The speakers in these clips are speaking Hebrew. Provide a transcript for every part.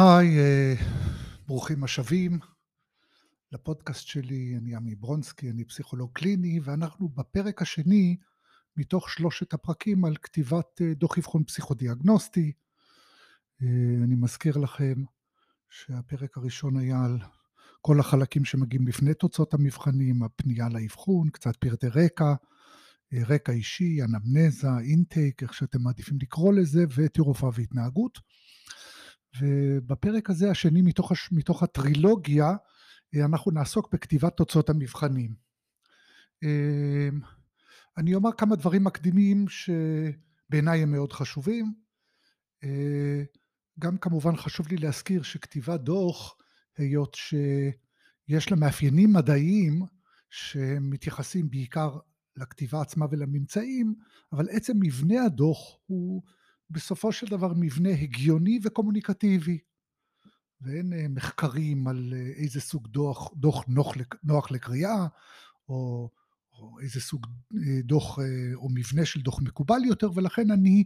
היי, אה, ברוכים השבים לפודקאסט שלי, אני עמי ברונסקי, אני פסיכולוג קליני, ואנחנו בפרק השני מתוך שלושת הפרקים על כתיבת אה, דוח אבחון פסיכודיאגנוסטי. אה, אני מזכיר לכם שהפרק הראשון היה על כל החלקים שמגיעים לפני תוצאות המבחנים, הפנייה לאבחון, קצת פרטי רקע, רקע אישי, אנמנזה, אינטייק, איך שאתם מעדיפים לקרוא לזה, ותירופה והתנהגות. ובפרק הזה, השני מתוך, הש... מתוך הטרילוגיה, אה, אנחנו נעסוק בכתיבת תוצאות המבחנים. אה, אני אומר כמה דברים מקדימים שבעיניי הם מאוד חשובים. אה, גם כמובן חשוב לי להזכיר שכתיבת דוח, היות שיש לה מאפיינים מדעיים שמתייחסים בעיקר לכתיבה עצמה ולממצאים, אבל עצם מבנה הדוח הוא בסופו של דבר מבנה הגיוני וקומוניקטיבי. ואין אה, מחקרים על אה, איזה סוג דוח, דוח נוח, נוח לקריאה, או, או איזה סוג אה, דוח או מבנה של דוח מקובל יותר, ולכן אני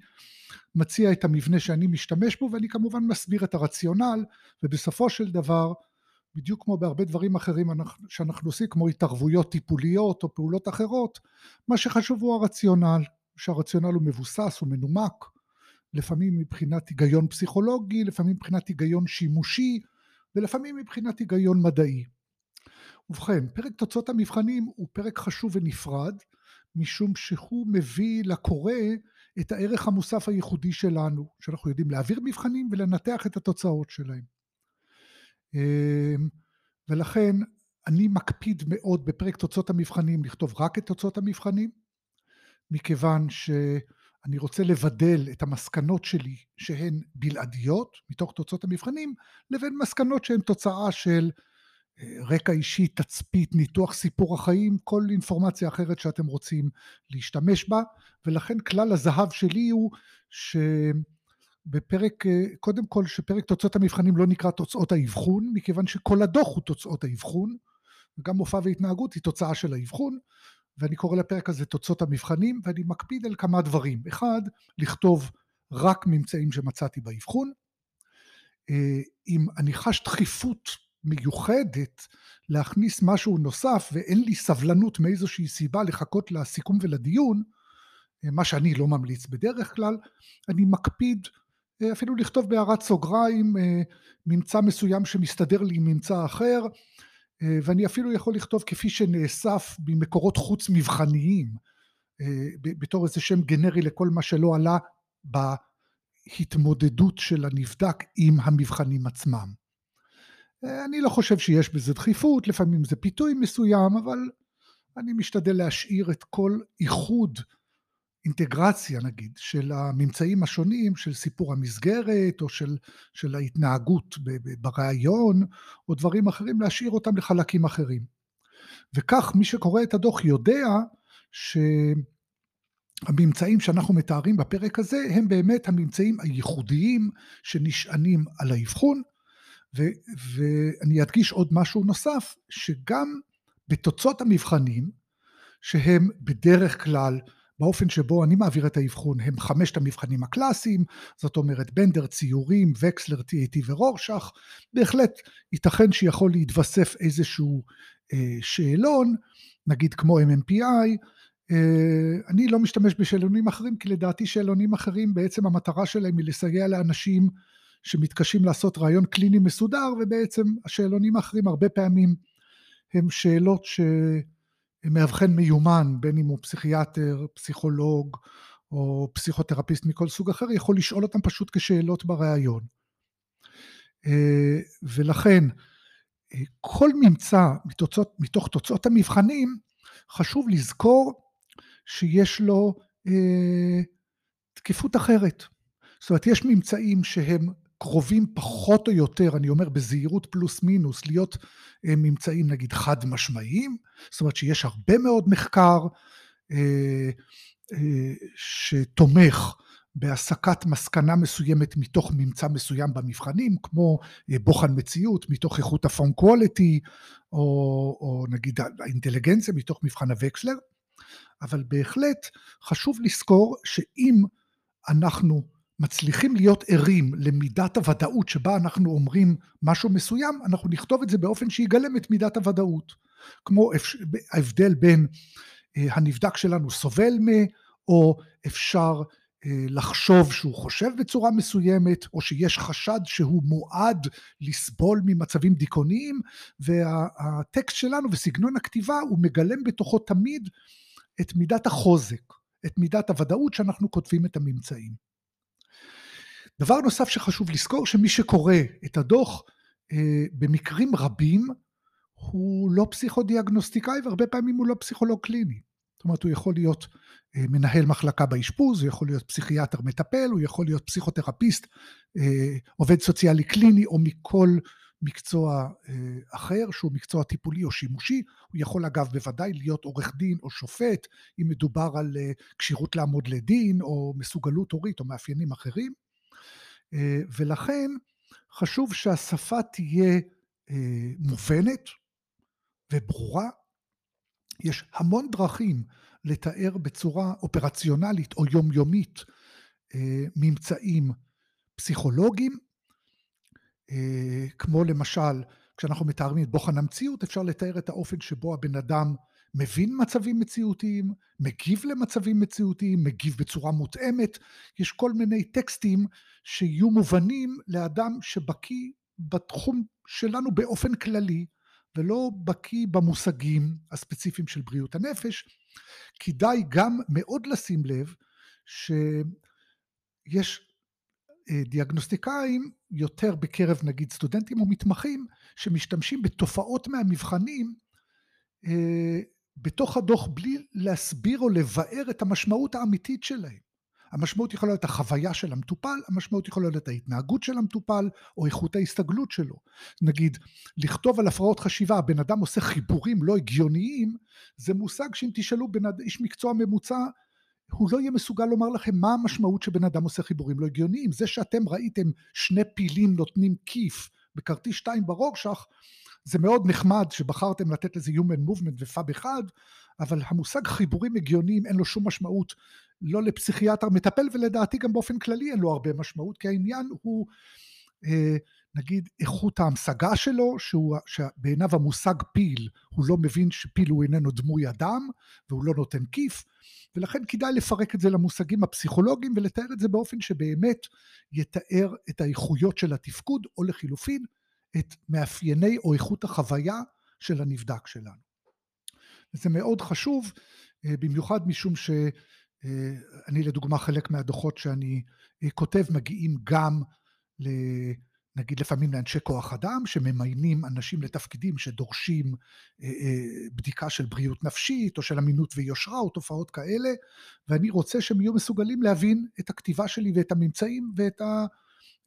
מציע את המבנה שאני משתמש בו, ואני כמובן מסביר את הרציונל, ובסופו של דבר, בדיוק כמו בהרבה דברים אחרים שאנחנו עושים, כמו התערבויות טיפוליות או פעולות אחרות, מה שחשוב הוא הרציונל, שהרציונל הוא מבוסס, הוא מנומק, לפעמים מבחינת היגיון פסיכולוגי, לפעמים מבחינת היגיון שימושי, ולפעמים מבחינת היגיון מדעי. ובכן, פרק תוצאות המבחנים הוא פרק חשוב ונפרד, משום שהוא מביא לקורא את הערך המוסף הייחודי שלנו, שאנחנו יודעים להעביר מבחנים ולנתח את התוצאות שלהם. אמ, ולכן אני מקפיד מאוד בפרק תוצאות המבחנים לכתוב רק את תוצאות המבחנים, מכיוון ש... אני רוצה לבדל את המסקנות שלי שהן בלעדיות מתוך תוצאות המבחנים לבין מסקנות שהן תוצאה של אה, רקע אישי, תצפית, ניתוח סיפור החיים, כל אינפורמציה אחרת שאתם רוצים להשתמש בה. ולכן כלל הזהב שלי הוא שבפרק, אה, קודם כל שפרק תוצאות המבחנים לא נקרא תוצאות האבחון מכיוון שכל הדוח הוא תוצאות האבחון וגם מופע והתנהגות היא תוצאה של האבחון ואני קורא לפרק הזה תוצאות המבחנים, ואני מקפיד על כמה דברים. אחד, לכתוב רק ממצאים שמצאתי באבחון. אה, אם אני חש דחיפות מיוחדת להכניס משהו נוסף ואין לי סבלנות מאיזושהי סיבה לחכות לסיכום ולדיון, אה, מה שאני לא ממליץ בדרך כלל, אני מקפיד אה, אפילו לכתוב בהערת סוגריים ממצא מסוים שמסתדר לי עם ממצא אחר, אה, ואני אפילו יכול לכתוב כפי שנאסף ממקורות חוץ מבחניים, אה, בתור איזה שם גנרי לכל מה שלא עלה בהתמודדות של הנבדק עם המבחנים עצמם. אה, אני לא חושב שיש בזה דחיפות, לפעמים זה פיתוי מסוים, אבל אני משתדל להשאיר את כל איחוד אינטגרציה נגיד של הממצאים השונים של סיפור המסגרת או של, של ההתנהגות ברעיון או דברים אחרים להשאיר אותם לחלקים אחרים. וכך מי שקורא את הדוח יודע שהממצאים שאנחנו מתארים בפרק הזה הם באמת הממצאים הייחודיים שנשענים על האבחון ו, ואני אדגיש עוד משהו נוסף שגם בתוצאות המבחנים שהם בדרך כלל באופן שבו אני מעביר את האבחון הם חמשת המבחנים הקלאסיים, זאת אומרת בנדר, ציורים, וקסלר, TAT ורורשך, בהחלט ייתכן שיכול להתווסף איזשהו אה, שאלון, נגיד כמו MMPI, אה, אני לא משתמש בשאלונים אחרים, כי לדעתי שאלונים אחרים בעצם המטרה שלהם היא לסייע לאנשים שמתקשים לעשות רעיון קליני מסודר, ובעצם השאלונים האחרים הרבה פעמים הם שאלות ש... מאבחן מיומן, בין אם הוא פסיכיאטר, פסיכולוג או פסיכותרפיסט מכל סוג אחר, יכול לשאול אותם פשוט כשאלות בריאיון. אה, ולכן, אה, כל ממצא מתוצאות, מתוך תוצאות המבחנים, חשוב לזכור שיש לו אה, תקיפות אחרת. זאת אומרת, יש ממצאים שהם קרובים פחות או יותר, אני אומר בזהירות פלוס מינוס, להיות אה, ממצאים נגיד חד משמעיים, זאת אומרת שיש הרבה מאוד מחקר אה, אה, שתומך בהסקת מסקנה מסוימת מתוך ממצא מסוים במבחנים, כמו אה, בוחן מציאות מתוך איכות הפון קוואליטי, או, או נגיד האינטליגנציה מתוך מבחן הוקסלר, אבל בהחלט חשוב לזכור שאם אנחנו מצליחים להיות ערים למידת הוודאות שבה אנחנו אומרים משהו מסוים, אנחנו נכתוב את זה באופן שיגלם את מידת הוודאות. כמו ההבדל בין אה, הנבדק שלנו סובל מ, או אפשר אה, לחשוב שהוא חושב בצורה מסוימת, או שיש חשד שהוא מועד לסבול ממצבים דיכאוניים, והטקסט שלנו וסגנון הכתיבה הוא מגלם בתוכו תמיד את מידת החוזק, את מידת הוודאות שאנחנו כותבים את הממצאים. דבר נוסף שחשוב לזכור, שמי שקורא את הדוח, אה, במקרים רבים הוא לא פסיכודיאגנוסטיקאי והרבה פעמים הוא לא פסיכולוג קליני. זאת אומרת, הוא יכול להיות אה, מנהל מחלקה באשפוז, הוא יכול להיות פסיכיאטר מטפל, הוא יכול להיות פסיכותרפיסט, אה, עובד סוציאלי קליני או מכל מקצוע אחר שהוא מקצוע טיפולי או שימושי, הוא יכול אגב בוודאי להיות עורך דין או שופט, אם מדובר על כשירות לעמוד לדין או מסוגלות הורית או מאפיינים אחרים, ולכן חשוב שהשפה תהיה מובנת וברורה. יש המון דרכים לתאר בצורה אופרציונלית או יומיומית אה, ממצאים פסיכולוגיים, אה, כמו למשל כשאנחנו מתארים את בוחן המציאות אפשר לתאר את האופן שבו הבן אדם מבין מצבים מציאותיים, מגיב למצבים מציאותיים, מגיב בצורה מותאמת, יש כל מיני טקסטים שיהיו מובנים לאדם שבקיא בתחום שלנו באופן כללי ולא בקיא במושגים הספציפיים של בריאות הנפש, כדאי גם מאוד לשים לב שיש אה, דיאגנוסטיקאים יותר בקרב נגיד סטודנטים או מתמחים שמשתמשים בתופעות מהמבחנים אה, בתוך הדוח בלי להסביר או לבאר את המשמעות האמיתית שלהם. המשמעות יכולה להיות החוויה של המטופל, המשמעות יכולה להיות ההתנהגות של המטופל או איכות ההסתגלות שלו. נגיד, לכתוב על הפרעות חשיבה, הבן אדם עושה חיבורים לא הגיוניים, זה מושג שאם תשאלו בן, איש מקצוע ממוצע, הוא לא יהיה מסוגל לומר לכם מה המשמעות שבן אדם עושה חיבורים לא הגיוניים. זה שאתם ראיתם שני פילים נותנים כיף בכרטיס 2 ברורשך, זה מאוד נחמד שבחרתם לתת לזה Human Movement ופאב אחד, אבל המושג חיבורים הגיוניים אין לו שום משמעות לא לפסיכיאטר מטפל ולדעתי גם באופן כללי אין לו הרבה משמעות כי העניין הוא אה, נגיד איכות ההמשגה שלו שהוא, שבעיניו המושג פיל הוא לא מבין שפיל הוא איננו דמוי אדם והוא לא נותן כיף ולכן כדאי לפרק את זה למושגים הפסיכולוגיים ולתאר את זה באופן שבאמת יתאר את האיכויות של התפקוד או לחילופין את מאפייני או איכות החוויה של הנבדק שלנו. זה מאוד חשוב אה, במיוחד משום שאני לדוגמה חלק מהדוחות שאני אה, כותב מגיעים גם ל... נגיד לפעמים לאנשי כוח אדם שממיינים אנשים לתפקידים שדורשים אה, בדיקה של בריאות נפשית או של אמינות ויושרה או תופעות כאלה ואני רוצה שהם יהיו מסוגלים להבין את הכתיבה שלי ואת הממצאים ואת ה...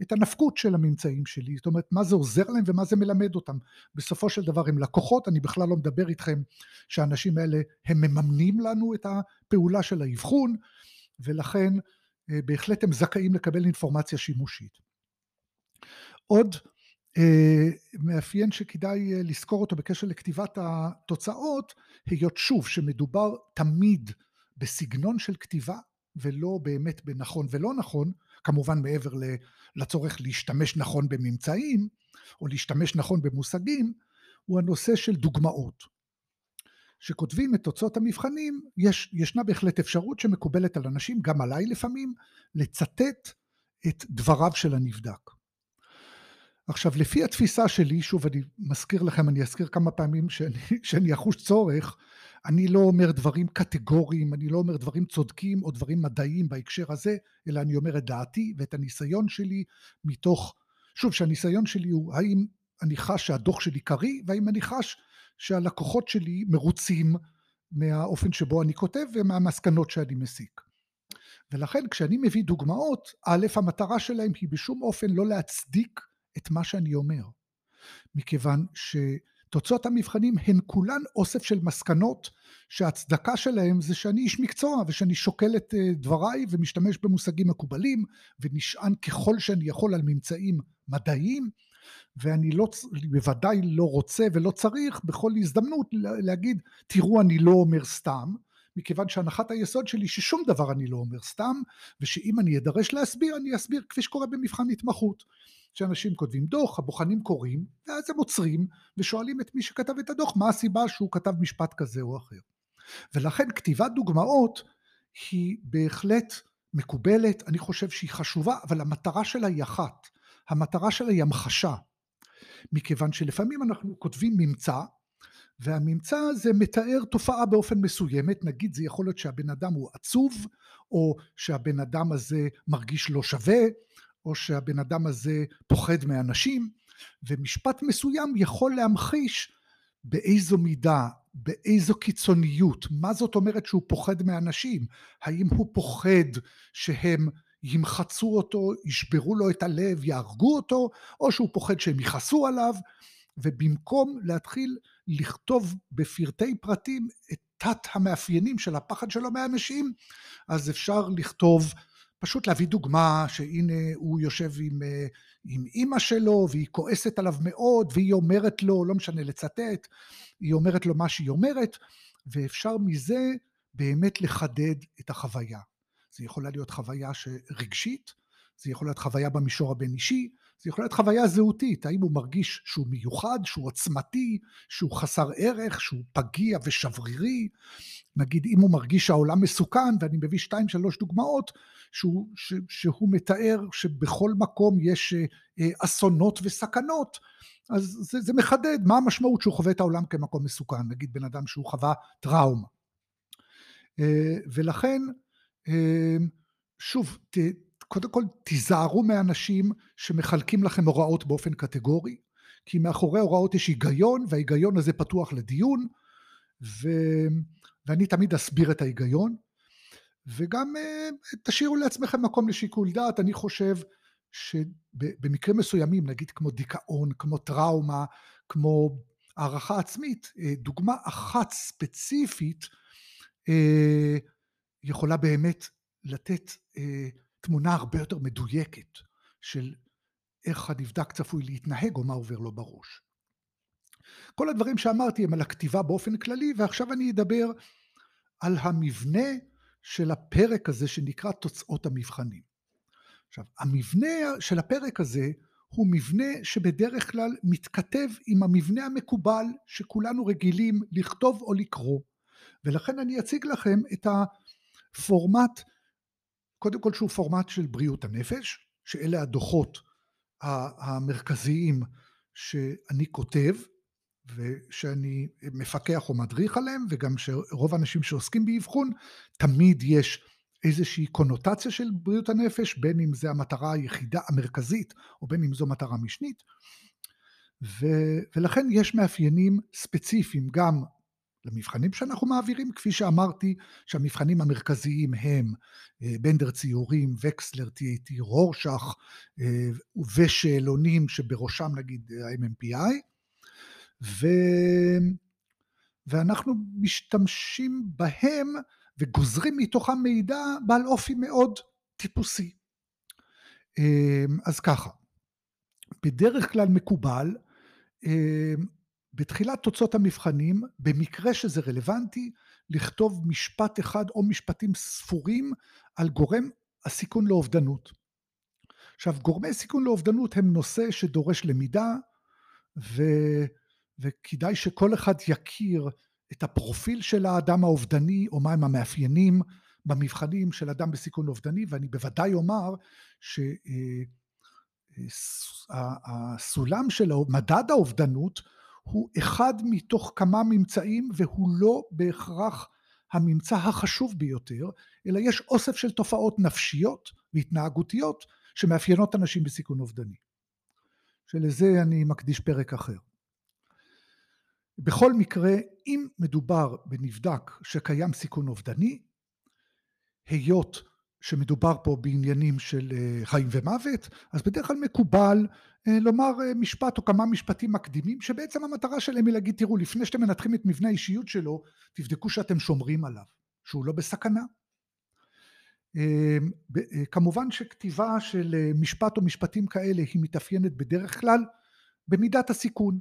את הנפקות של הממצאים שלי, זאת אומרת מה זה עוזר להם ומה זה מלמד אותם. בסופו של דבר הם לקוחות, אני בכלל לא מדבר איתכם שהאנשים האלה הם מממנים לנו את הפעולה של האבחון, ולכן אה, בהחלט הם זכאים לקבל אינפורמציה שימושית. עוד אה, מאפיין שכדאי אה, לזכור אותו בקשר לכתיבת התוצאות, היות שוב שמדובר תמיד בסגנון של כתיבה ולא באמת בנכון ולא נכון, כמובן מעבר לצורך להשתמש נכון בממצאים או להשתמש נכון במושגים, הוא הנושא של דוגמאות. כשכותבים את תוצאות המבחנים, יש, ישנה בהחלט אפשרות שמקובלת על אנשים, גם עליי לפעמים, לצטט את דבריו של הנבדק. עכשיו, לפי התפיסה שלי, שוב, אני מזכיר לכם, אני אזכיר כמה פעמים שאני, שאני אחוש צורך, אני לא אומר דברים קטגוריים, אני לא אומר דברים צודקים או דברים מדעיים בהקשר הזה, אלא אני אומר את דעתי ואת הניסיון שלי מתוך, שוב, שהניסיון שלי הוא האם אני חש שהדוח שלי קריא, והאם אני חש שהלקוחות שלי מרוצים מהאופן שבו אני כותב ומהמסקנות שאני מסיק. ולכן כשאני מביא דוגמאות, א', המטרה שלהם היא בשום אופן לא להצדיק את מה שאני אומר. מכיוון שתוצאות המבחנים הן כולן אוסף של מסקנות שההצדקה שלהם זה שאני איש מקצוע ושאני שוקל את אה, דבריי ומשתמש במושגים מקובלים ונשען ככל שאני יכול על ממצאים מדעיים ואני לא, בוודאי לא רוצה ולא צריך בכל הזדמנות להגיד תראו אני לא אומר סתם מכיוון שהנחת היסוד שלי ששום דבר אני לא אומר סתם, ושאם אני אדרש להסביר, אני אסביר כפי שקורה במבחן התמחות. שאנשים כותבים דוח, הבוחנים קוראים, ואז הם עוצרים ושואלים את מי שכתב את הדוח מה הסיבה שהוא כתב משפט כזה או אחר. ולכן כתיבת דוגמאות היא בהחלט מקובלת, אני חושב שהיא חשובה, אבל המטרה שלה היא אחת, המטרה שלה היא המחשה. מכיוון שלפעמים אנחנו כותבים ממצא, והממצא הזה מתאר תופעה באופן מסוימת, נגיד זה יכול להיות שהבן אדם הוא עצוב, או שהבן אדם הזה מרגיש לא שווה, או שהבן אדם הזה פוחד מאנשים, ומשפט מסוים יכול להמחיש באיזו מידה, באיזו קיצוניות, מה זאת אומרת שהוא פוחד מאנשים, האם הוא פוחד שהם ימחצו אותו, ישברו לו את הלב, יהרגו אותו, או שהוא פוחד שהם יכעסו עליו, ובמקום להתחיל לכתוב בפרטי פרטים את תת המאפיינים של הפחד שלו מאנשים, אז אפשר לכתוב, פשוט להביא דוגמה שהנה הוא יושב עם, אה, עם אימא שלו והיא כועסת עליו מאוד והיא אומרת לו, לא משנה לצטט, היא אומרת לו מה שהיא אומרת, ואפשר מזה באמת לחדד את החוויה. זה יכולה להיות חוויה רגשית, זה יכול להיות חוויה במישור הבין אישי, זה יכול להיות חוויה זהותית, האם הוא מרגיש שהוא מיוחד, שהוא עוצמתי, שהוא חסר ערך, שהוא פגיע ושברירי, נגיד אם הוא מרגיש שהעולם מסוכן, ואני מביא שתיים שלוש דוגמאות, שהוא, ש, שהוא מתאר שבכל מקום יש אה, אה, אסונות וסכנות, אז זה, זה מחדד מה המשמעות שהוא חווה את העולם כמקום מסוכן, נגיד בן אדם שהוא חווה טראומה. אה, ולכן, שוב, ת, קודם כל תיזהרו מאנשים שמחלקים לכם הוראות באופן קטגורי, כי מאחורי הוראות יש היגיון, וההיגיון הזה פתוח לדיון, ו... ואני תמיד אסביר את ההיגיון, וגם uh, תשאירו לעצמכם מקום לשיקול דעת, אני חושב שבמקרים מסוימים, נגיד כמו דיכאון, כמו טראומה, כמו הערכה עצמית, uh, דוגמה אחת ספציפית uh, יכולה באמת לתת תמונה הרבה יותר מדויקת של איך הנבדק צפוי להתנהג או מה עובר לו בראש. כל הדברים שאמרתי הם על הכתיבה באופן כללי, ועכשיו אני אדבר על המבנה של הפרק הזה שנקרא תוצאות המבחנים. עכשיו, המבנה של הפרק הזה הוא מבנה שבדרך כלל מתכתב עם המבנה המקובל שכולנו רגילים לכתוב או לקרוא, ולכן אני אציג לכם את הפורמט קודם כל שהוא פורמט של בריאות הנפש, שאלה הדוחות המרכזיים שאני כותב ושאני מפקח או מדריך עליהם, וגם שרוב האנשים שעוסקים באבחון, תמיד יש איזושהי קונוטציה של בריאות הנפש, בין אם זה המטרה היחידה המרכזית, או בין אם זו מטרה משנית. ו, ולכן יש מאפיינים ספציפיים גם למבחנים שאנחנו מעבירים, כפי שאמרתי שהמבחנים המרכזיים הם אה, בנדר ציורים, וקסלר, TAT, רורשך אה, ושאלונים שבראשם נגיד ה-MMPI ו... ואנחנו משתמשים בהם וגוזרים מתוכם מידע בעל אופי מאוד טיפוסי. אה, אז ככה, בדרך כלל מקובל בתחילת תוצאות המבחנים, במקרה שזה רלוונטי, לכתוב משפט אחד או משפטים ספורים על גורם הסיכון לאובדנות. עכשיו, גורמי סיכון לאובדנות הם נושא שדורש למידה, ו... וכדאי שכל אחד יכיר את הפרופיל של האדם האובדני, או מהם המאפיינים במבחנים של אדם בסיכון אובדני, ואני בוודאי אומר שהסולם אה, של מדד האובדנות הוא אחד מתוך כמה ממצאים והוא לא בהכרח הממצא החשוב ביותר, אלא יש אוסף של תופעות נפשיות והתנהגותיות שמאפיינות אנשים בסיכון אובדני. שלזה אני מקדיש פרק אחר. בכל מקרה, אם מדובר בנבדק שקיים סיכון אובדני, היות שמדובר פה בעניינים של אה, חיים ומוות, אז בדרך כלל מקובל אה, לומר אה, משפט או כמה משפטים מקדימים, שבעצם המטרה שלהם היא להגיד, תראו, לפני שאתם מנתחים את מבנה האישיות שלו, תבדקו שאתם שומרים עליו, שהוא לא בסכנה. כמובן שכתיבה של משפט או משפטים כאלה היא מתאפיינת בדרך כלל במידת הסיכון.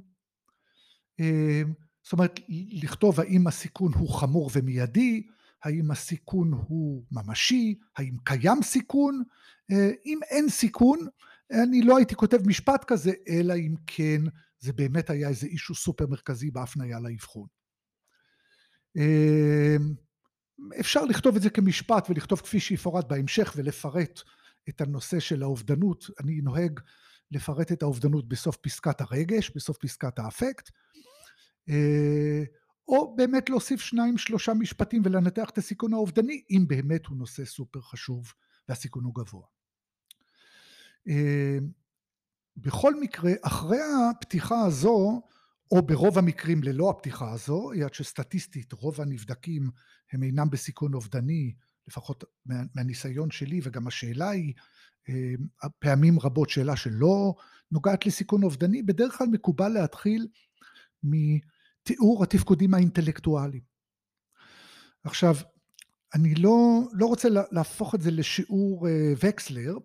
זאת אומרת, לכתוב האם הסיכון הוא חמור ומיידי, האם הסיכון הוא ממשי, האם קיים סיכון, אה, אם אין סיכון, אני לא הייתי כותב משפט כזה, אלא אם כן זה באמת היה איזה אישו סופר מרכזי בהפניה לאבחון. אה, אפשר לכתוב את זה כמשפט ולכתוב כפי שיפורט בהמשך ולפרט את הנושא של האובדנות. אני נוהג לפרט את האובדנות בסוף פסקת הרגש, בסוף פסקת האפקט, אה, או באמת להוסיף שניים שלושה משפטים ולנתח את הסיכון האובדני, אם באמת הוא נושא סופר חשוב והסיכון הוא גבוה. אה, בכל מקרה, אחרי הפתיחה הזו, או ברוב המקרים ללא הפתיחה הזו, היות שסטטיסטית רוב הנבדקים הם אינם בסיכון אובדני, לפחות מהניסיון שלי, וגם השאלה היא אה, פעמים רבות שאלה שלא נוגעת לסיכון אובדני, בדרך כלל מקובל להתחיל מתיאור התפקודים האינטלקטואליים. עכשיו, אני לא, לא רוצה להפוך את זה לשיעור אה, וקסלר,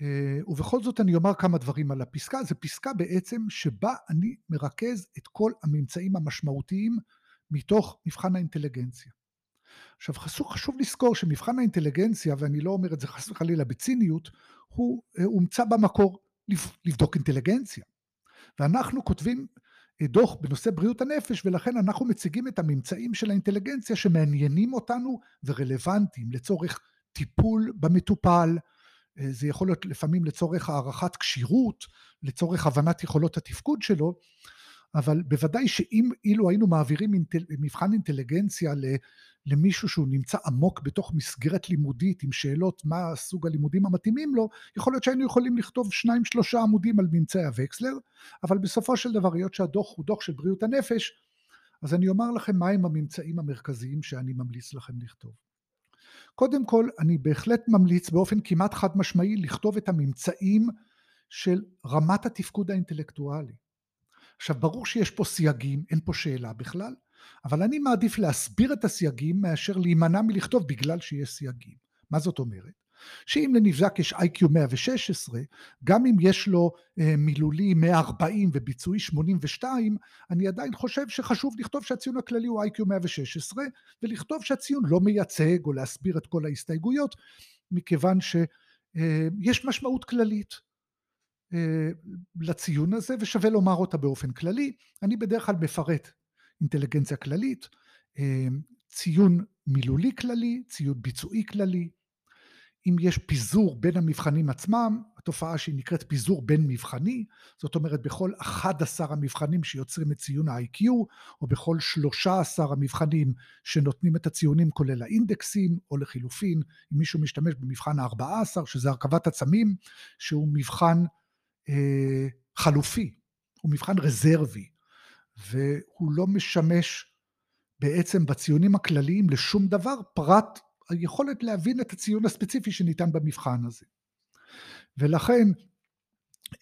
אה, ובכל זאת אני אומר כמה דברים על הפסקה. זו פסקה בעצם שבה אני מרכז את כל הממצאים המשמעותיים מתוך מבחן האינטליגנציה. עכשיו חשוב, חשוב לזכור שמבחן האינטליגנציה, ואני לא אומר את זה חס וחלילה בציניות, הוא אה, הומצא במקור לבדוק אינטליגנציה. ואנחנו כותבים דוח בנושא בריאות הנפש, ולכן אנחנו מציגים את הממצאים של האינטליגנציה שמעניינים אותנו ורלוונטיים לצורך טיפול במטופל, אה, זה יכול להיות לפעמים לצורך הערכת כשירות, לצורך הבנת יכולות התפקוד שלו, אבל בוודאי שאם אילו היינו מעבירים אינטל, מבחן אינטליגנציה למישהו שהוא נמצא עמוק בתוך מסגרת לימודית עם שאלות מה סוג הלימודים המתאימים לו, יכול להיות שהיינו יכולים לכתוב שניים שלושה עמודים על ממצאי הווקסלר, אבל בסופו של דבר היות שהדוח הוא דוח של בריאות הנפש, אז אני אומר לכם מהם הממצאים המרכזיים שאני ממליץ לכם לכתוב. קודם כל, אני בהחלט ממליץ באופן כמעט חד משמעי לכתוב את הממצאים של רמת התפקוד האינטלקטואלי. עכשיו, ברור שיש פה סייגים, אין פה שאלה בכלל, אבל אני מעדיף להסביר את הסייגים מאשר להימנע מלכתוב בגלל שיש סייגים. מה זאת אומרת? שאם לנבזק יש איי-קיו 116, גם אם יש לו אה, מילולי 140 וביצועי 82, אני עדיין חושב שחשוב לכתוב שהציון הכללי הוא איי-קיו 116, ולכתוב שהציון לא מייצג או להסביר את כל ההסתייגויות, מכיוון שיש אה, משמעות כללית. אה, לציון הזה ושווה לומר אותה באופן כללי. אני בדרך כלל מפרט אינטליגנציה כללית, אה, ציון מילולי כללי, ציון ביצועי כללי. אם יש פיזור בין המבחנים עצמם, התופעה שהיא נקראת פיזור בין מבחני, זאת אומרת בכל 11 המבחנים שיוצרים את ציון ה-IQ, או בכל 13 המבחנים שנותנים את הציונים כולל האינדקסים, או לחילופין, אם מישהו משתמש במבחן ה-14, שזה הרכבת עצמים, שהוא מבחן חלופי, הוא מבחן רזרבי, והוא לא משמש בעצם בציונים הכלליים לשום דבר פרט היכולת להבין את הציון הספציפי שניתן במבחן הזה. ולכן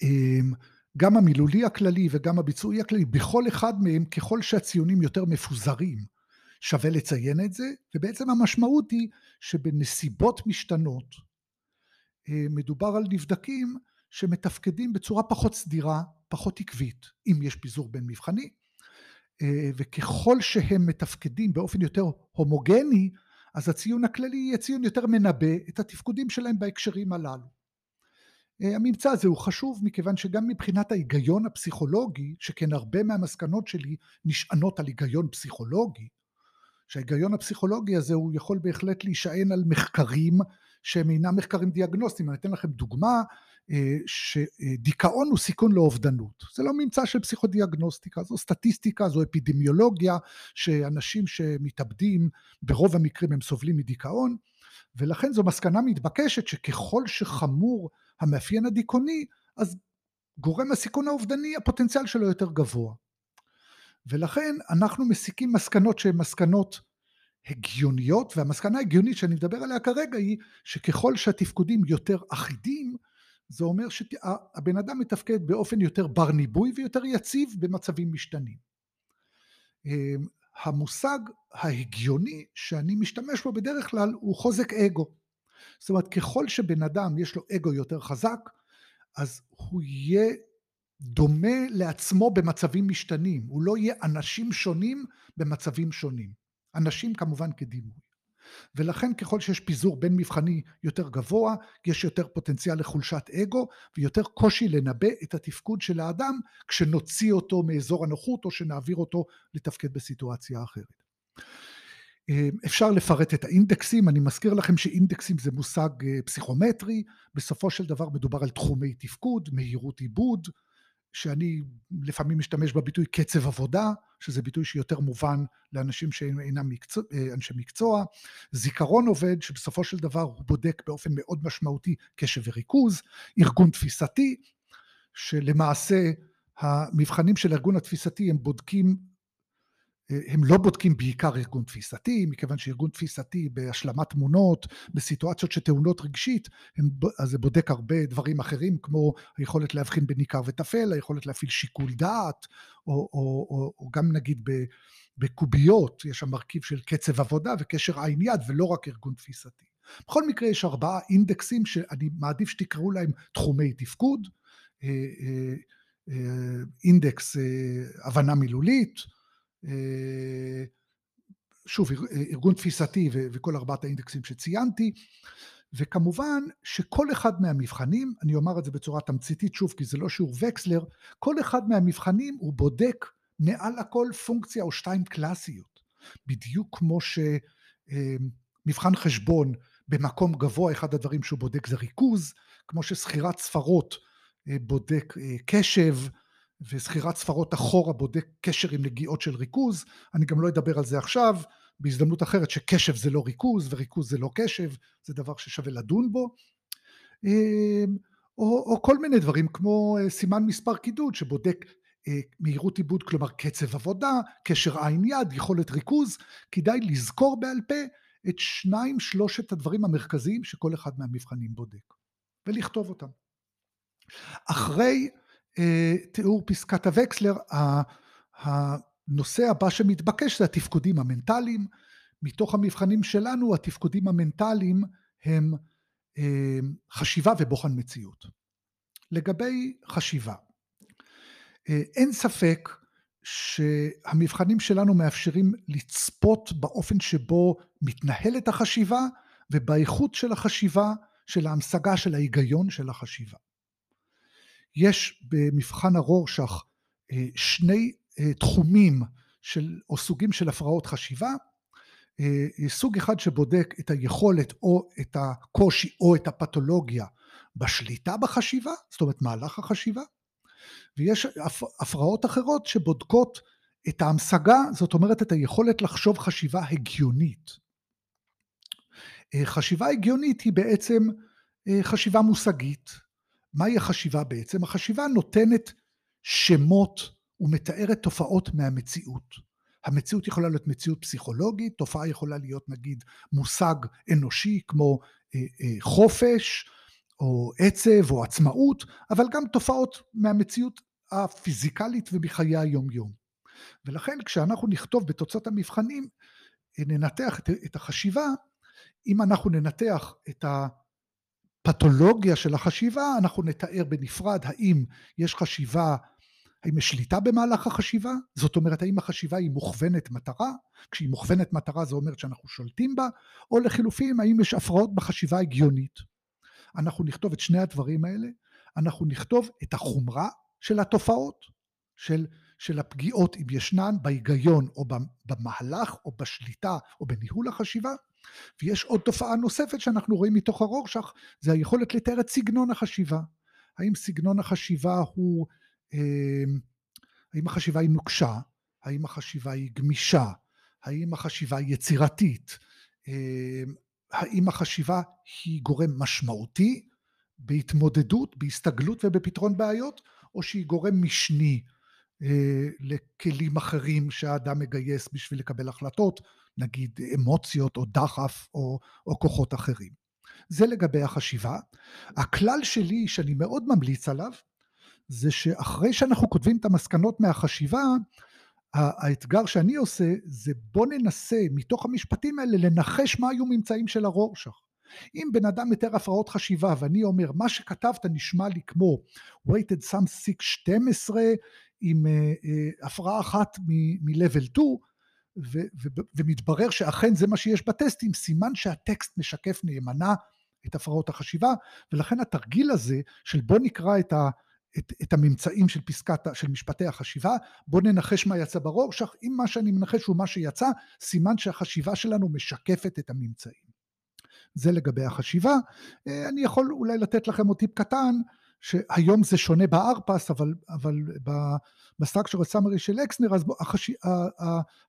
אמ, גם המילולי הכללי וגם הביצועי הכללי, בכל אחד מהם ככל שהציונים יותר מפוזרים, שווה לציין את זה, ובעצם המשמעות היא שבנסיבות משתנות אה, מדובר על נבדקים שמתפקדים בצורה פחות סדירה, פחות עקבית, אם יש פיזור בין מבחני, אה, וככל שהם מתפקדים באופן יותר הומוגני, אז הציון הכללי יהיה ציון יותר מנבא את התפקודים שלהם בהקשרים הללו. אה, הממצא הזה הוא חשוב מכיוון שגם מבחינת ההיגיון הפסיכולוגי, שכן הרבה מהמסקנות שלי נשענות על היגיון פסיכולוגי, שההיגיון הפסיכולוגי הזה הוא יכול בהחלט להישען על מחקרים שהם אינם מחקרים דיאגנוסטיים. אני אתן לכם דוגמה, אה, שדיכאון הוא סיכון לאובדנות. זה לא ממצא של פסיכודיאגנוסטיקה, זו סטטיסטיקה, זו אפידמיולוגיה, שאנשים שמתאבדים, ברוב המקרים הם סובלים מדיכאון, ולכן זו מסקנה מתבקשת שככל שחמור המאפיין הדיכאוני, אז גורם הסיכון האובדני, הפוטנציאל שלו יותר גבוה. ולכן אנחנו מסיקים מסקנות שהן מסקנות הגיוניות, והמסקנה ההגיונית שאני מדבר עליה כרגע היא שככל שהתפקודים יותר אחידים, זה אומר שהבן אדם מתפקד באופן יותר בר ניבוי ויותר יציב במצבים משתנים. אמ, המושג ההגיוני שאני משתמש בו בדרך כלל הוא חוזק אגו. זאת אומרת ככל שבן אדם יש לו אגו יותר חזק אז הוא יהיה דומה לעצמו במצבים משתנים, הוא לא יהיה אנשים שונים במצבים שונים. אנשים כמובן כדימוי. ולכן ככל שיש פיזור בין מבחני יותר גבוה, יש יותר פוטנציאל לחולשת אגו ויותר קושי לנבא את התפקוד של האדם כשנוציא אותו מאזור הנוחות או שנעביר אותו לתפקד בסיטואציה אחרת. אפשר לפרט את האינדקסים, אני מזכיר לכם שאינדקסים זה מושג אה, פסיכומטרי, בסופו של דבר מדובר על תחומי תפקוד, מהירות עיבוד, שאני לפעמים משתמש בביטוי קצב עבודה, שזה ביטוי שיותר מובן לאנשים שאינם מקצוע, אה, אנשי מקצוע, זיכרון עובד, שבסופו של דבר הוא בודק באופן מאוד משמעותי קשב וריכוז, ארגון תפיסתי, שלמעשה המבחנים של הארגון התפיסתי הם בודקים הם לא בודקים בעיקר ארגון תפיסתי, מכיוון שארגון תפיסתי בהשלמת תמונות, בסיטואציות שטעונות רגשית, הם, אז זה בודק הרבה דברים אחרים, כמו היכולת להבחין בין עיקר וטפל, היכולת להפעיל שיקול דעת, או, או, או, או גם נגיד בקוביות, יש שם מרכיב של קצב עבודה וקשר עין יד, ולא רק ארגון תפיסתי. בכל מקרה יש ארבעה אינדקסים שאני מעדיף שתקראו להם תחומי תפקוד, אה, אה, אה, אינדקס הבנה מילולית, שוב, ארגון תפיסתי וכל ארבעת האינדקסים שציינתי, וכמובן שכל אחד מהמבחנים, אני אומר את זה בצורה תמציתית שוב, כי זה לא שיעור וקסלר, כל אחד מהמבחנים הוא בודק מעל הכל פונקציה או שתיים קלאסיות. בדיוק כמו שמבחן אה, חשבון במקום גבוה, אחד הדברים שהוא בודק זה ריכוז, כמו שסחירת ספרות אה, בודק קשב, וזכירת ספרות אחורה בודק קשר עם נגיעות של ריכוז, אני גם לא אדבר על זה עכשיו, בהזדמנות אחרת שקשב זה לא ריכוז וריכוז זה לא קשב, זה דבר ששווה לדון בו, אמ, או, או כל מיני דברים כמו אה, סימן מספר קידוד שבודק אה, מהירות עיבוד, כלומר קצב עבודה, קשר עין יד, יכולת ריכוז, כדאי לזכור בעל פה את שניים שלושת הדברים המרכזיים שכל אחד מהמבחנים בודק, ולכתוב אותם. אחרי תיאור פסקת הוקסלר, הנושא הבא שמתבקש זה התפקודים המנטליים. מתוך המבחנים שלנו התפקודים המנטליים הם אה, חשיבה ובוחן מציאות. לגבי חשיבה, אה, אין ספק שהמבחנים שלנו מאפשרים לצפות באופן שבו מתנהלת החשיבה ובאיכות של החשיבה, של ההמשגה של ההיגיון של החשיבה. יש במבחן הרורשך אה, שני אה, תחומים של, או סוגים של הפרעות חשיבה. אה, סוג אחד שבודק את היכולת או את הקושי או את הפתולוגיה בשליטה בחשיבה, זאת אומרת מהלך החשיבה, ויש הפרעות אחרות שבודקות את ההמשגה, זאת אומרת את היכולת לחשוב חשיבה הגיונית. חשיבה הגיונית היא בעצם חשיבה מושגית, מהי החשיבה בעצם? החשיבה נותנת שמות ומתארת תופעות מהמציאות. המציאות יכולה להיות מציאות פסיכולוגית, תופעה יכולה להיות נגיד מושג אנושי כמו אה, אה, חופש או עצב או עצמאות, אבל גם תופעות מהמציאות הפיזיקלית ומחיי היום יום. ולכן כשאנחנו נכתוב בתוצאות המבחנים, אה, ננתח את, את החשיבה, אם אנחנו ננתח את ה... הפתולוגיה של החשיבה, אנחנו נתאר בנפרד האם יש חשיבה, האם יש שליטה במהלך החשיבה, זאת אומרת האם החשיבה היא מוכוונת מטרה, כשהיא מוכוונת מטרה זה אומר שאנחנו שולטים בה, או לחילופין האם יש הפרעות בחשיבה הגיונית. אנחנו נכתוב את שני הדברים האלה, אנחנו נכתוב את החומרה של התופעות, של, של הפגיעות אם ישנן בהיגיון או במהלך או בשליטה או בניהול החשיבה, ויש עוד תופעה נוספת שאנחנו רואים מתוך הרורשך, זה היכולת לתאר את סגנון החשיבה. האם סגנון החשיבה הוא, אמ, האם החשיבה היא נוקשה? האם החשיבה היא גמישה? האם החשיבה היא יצירתית? אמ, האם החשיבה היא גורם משמעותי בהתמודדות, בהסתגלות ובפתרון בעיות, או שהיא גורם משני אה, לכלים אחרים שהאדם מגייס בשביל לקבל החלטות, נגיד אמוציות או דחף או, או כוחות אחרים. זה לגבי החשיבה. הכלל שלי, שאני מאוד ממליץ עליו, זה שאחרי שאנחנו כותבים את המסקנות מהחשיבה, האתגר שאני עושה זה בוא ננסה מתוך המשפטים האלה לנחש מה היו ממצאים של הרורשך. אם בן אדם מתאר הפרעות חשיבה ואני אומר מה שכתבת נשמע לי כמו weighted sum 6 12 עם uh, uh, הפרעה אחת מ-level 2 ו, ו, ומתברר שאכן זה מה שיש בטסטים, סימן שהטקסט משקף נאמנה את הפרעות החשיבה, ולכן התרגיל הזה של בוא נקרא את, ה, את, את הממצאים של פסקת, של משפטי החשיבה, בוא ננחש מה יצא ברורשך, אם מה שאני מנחש הוא מה שיצא, סימן שהחשיבה שלנו משקפת את הממצאים. זה לגבי החשיבה. אה, אני יכול אולי לתת לכם עוד טיפ קטן, שהיום זה שונה בארפס, אבל, אבל בסטרקצ'ר הסאמרי של אקסנר, אז החש...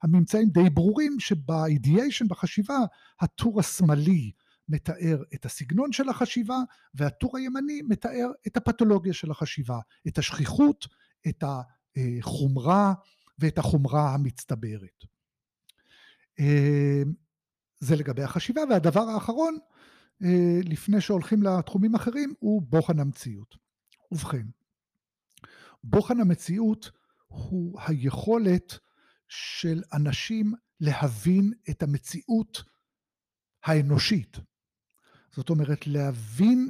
הממצאים די ברורים שבאידיאשן, בחשיבה, הטור השמאלי מתאר את הסגנון של החשיבה, והטור הימני מתאר את הפתולוגיה של החשיבה, את השכיחות, את החומרה ואת החומרה המצטברת. זה לגבי החשיבה, והדבר האחרון, לפני שהולכים לתחומים אחרים, הוא בוחן המציאות. ובכן, בוחן המציאות הוא היכולת של אנשים להבין את המציאות האנושית. זאת אומרת, להבין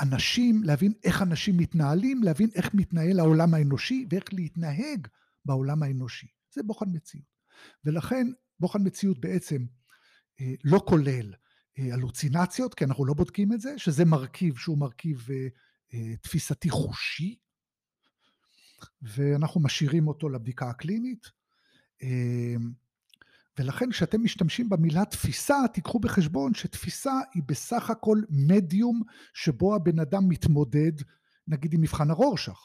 אנשים, להבין איך אנשים מתנהלים, להבין איך מתנהל העולם האנושי ואיך להתנהג בעולם האנושי. זה בוחן מציאות. ולכן בוחן מציאות בעצם אה, לא כולל אה, הלוצינציות, כי אנחנו לא בודקים את זה, שזה מרכיב שהוא מרכיב אה, תפיסתי חושי, ואנחנו משאירים אותו לבדיקה הקלינית. ולכן כשאתם משתמשים במילה תפיסה, תיקחו בחשבון שתפיסה היא בסך הכל מדיום שבו הבן אדם מתמודד, נגיד עם מבחן הרורשך.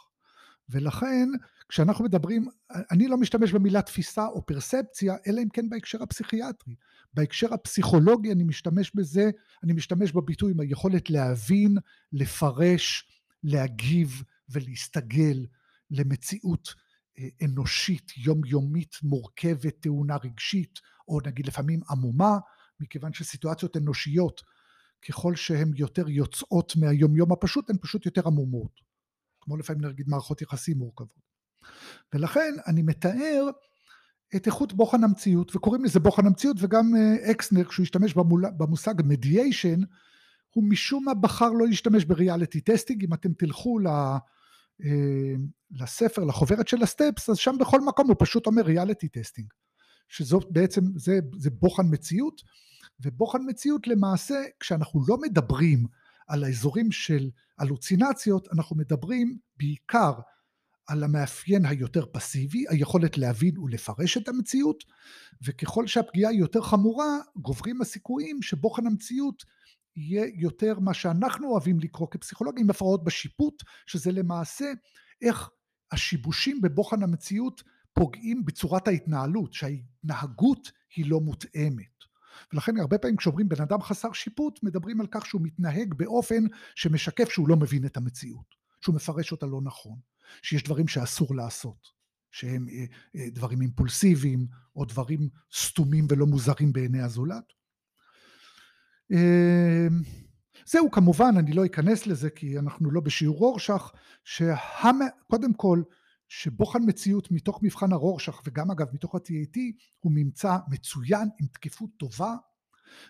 ולכן כשאנחנו מדברים, אני לא משתמש במילה תפיסה או פרספציה, אלא אם כן בהקשר הפסיכיאטרי. בהקשר הפסיכולוגי אני משתמש בזה, אני משתמש בביטוי עם היכולת להבין, לפרש, להגיב ולהסתגל למציאות אה, אנושית, יומיומית, מורכבת, טעונה רגשית, או נגיד לפעמים עמומה, מכיוון שסיטואציות אנושיות, ככל שהן יותר יוצאות מהיומיום הפשוט, הן פשוט יותר עמומות. כמו לפעמים נגיד מערכות יחסים מורכבות. ולכן אני מתאר את איכות בוחן המציאות, וקוראים לזה בוחן המציאות, וגם אה, אקסנר, כשהוא השתמש במושג mediation, הוא משום מה בחר לא להשתמש ב reality testing, אם אתם תלכו אה, לספר, לחוברת של ה steps, אז שם בכל מקום הוא פשוט אומר reality testing, שזאת בעצם, זה, זה בוחן מציאות, ובוחן מציאות למעשה, כשאנחנו לא מדברים על האזורים של הלוצינציות, אנחנו מדברים בעיקר על המאפיין היותר פסיבי, היכולת להבין ולפרש את המציאות, וככל שהפגיעה היא יותר חמורה, גוברים הסיכויים שבוחן המציאות יהיה יותר מה שאנחנו אוהבים לקרוא כפסיכולוגים, הפרעות בשיפוט, שזה למעשה איך השיבושים בבוחן המציאות פוגעים בצורת ההתנהלות, שההתנהגות היא לא מותאמת. ולכן הרבה פעמים כשאומרים בן אדם חסר שיפוט, מדברים על כך שהוא מתנהג באופן שמשקף שהוא לא מבין את המציאות, שהוא מפרש אותה לא נכון, שיש דברים שאסור לעשות, שהם אה, אה, דברים אימפולסיביים, או דברים סתומים ולא מוזרים בעיני הזולת. אמ, זהו כמובן אני לא אכנס לזה כי אנחנו לא בשיעור רורשך שקודם כל שבוחן מציאות מתוך מבחן הרורשך וגם אגב מתוך ה-TAT הוא ממצא מצוין עם תקפות טובה.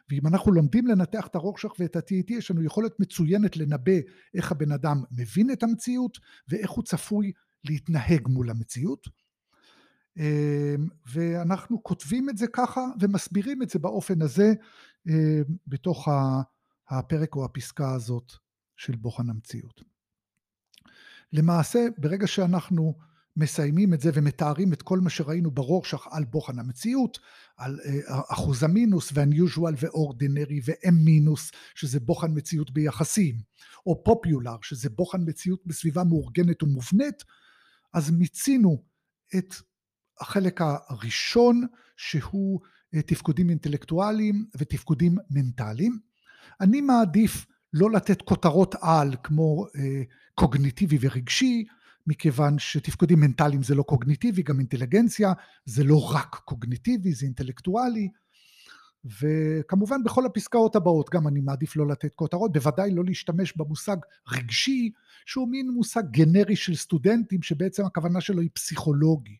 ואם אנחנו לומדים לנתח את הרורשך ואת ה-TAT יש לנו יכולת מצוינת לנבא איך הבן אדם מבין את המציאות ואיך הוא צפוי להתנהג מול המציאות ואנחנו כותבים את זה ככה ומסבירים את זה באופן הזה אמ, בתוך הפרק או הפסקה הזאת של בוחן המציאות. למעשה, ברגע שאנחנו מסיימים את זה ומתארים את כל מה שראינו ברורשך על בוחן המציאות, על אה, אחוז המינוס והunusual ואורדינרי ו-M מינוס, שזה בוחן מציאות ביחסים, או פופולר, שזה בוחן מציאות בסביבה מאורגנת ומובנית, אז מיצינו את החלק הראשון שהוא אה, תפקודים אינטלקטואליים ותפקודים מנטליים. אני מעדיף לא לתת כותרות על כמו אה, קוגניטיבי ורגשי, מכיוון שתפקודים מנטליים זה לא קוגניטיבי, גם אינטליגנציה זה לא רק קוגניטיבי, זה אינטלקטואלי. וכמובן בכל הפסקאות הבאות גם אני מעדיף לא לתת כותרות, בוודאי לא להשתמש במושג רגשי, שהוא מין מושג גנרי של סטודנטים, שבעצם הכוונה שלו היא פסיכולוגי.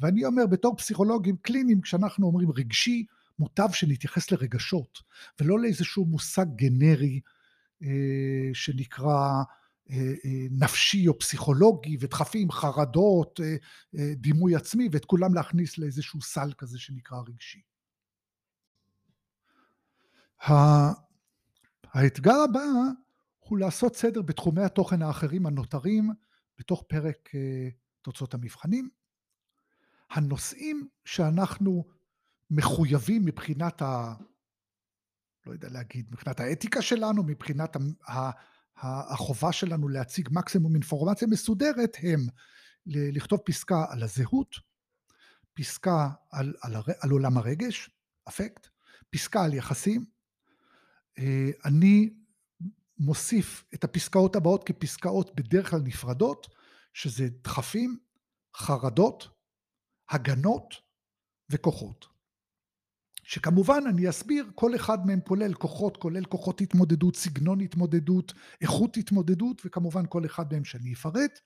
ואני אומר, בתור פסיכולוגים קליניים, כשאנחנו אומרים רגשי, מוטב שנתייחס לרגשות, ולא לאיזשהו מושג גנרי אה, שנקרא נפשי או פסיכולוגי ודחפים, חרדות, דימוי עצמי ואת כולם להכניס לאיזשהו סל כזה שנקרא רגשי. האתגר הבא הוא לעשות סדר בתחומי התוכן האחרים הנותרים בתוך פרק תוצאות המבחנים. הנושאים שאנחנו מחויבים מבחינת ה... לא יודע להגיד, מבחינת האתיקה שלנו, מבחינת החובה שלנו להציג מקסימום אינפורמציה מסודרת, הם לכתוב פסקה על הזהות, פסקה על, על, על עולם הרגש, אפקט, פסקה על יחסים. אה, אני מוסיף את הפסקאות הבאות כפסקאות בדרך כלל נפרדות, שזה דחפים, חרדות, הגנות וכוחות. שכמובן אני אסביר, כל אחד מהם כולל כוחות, כולל כוחות התמודדות, סגנון התמודדות, איכות התמודדות, וכמובן כל אחד מהם שאני אפרט.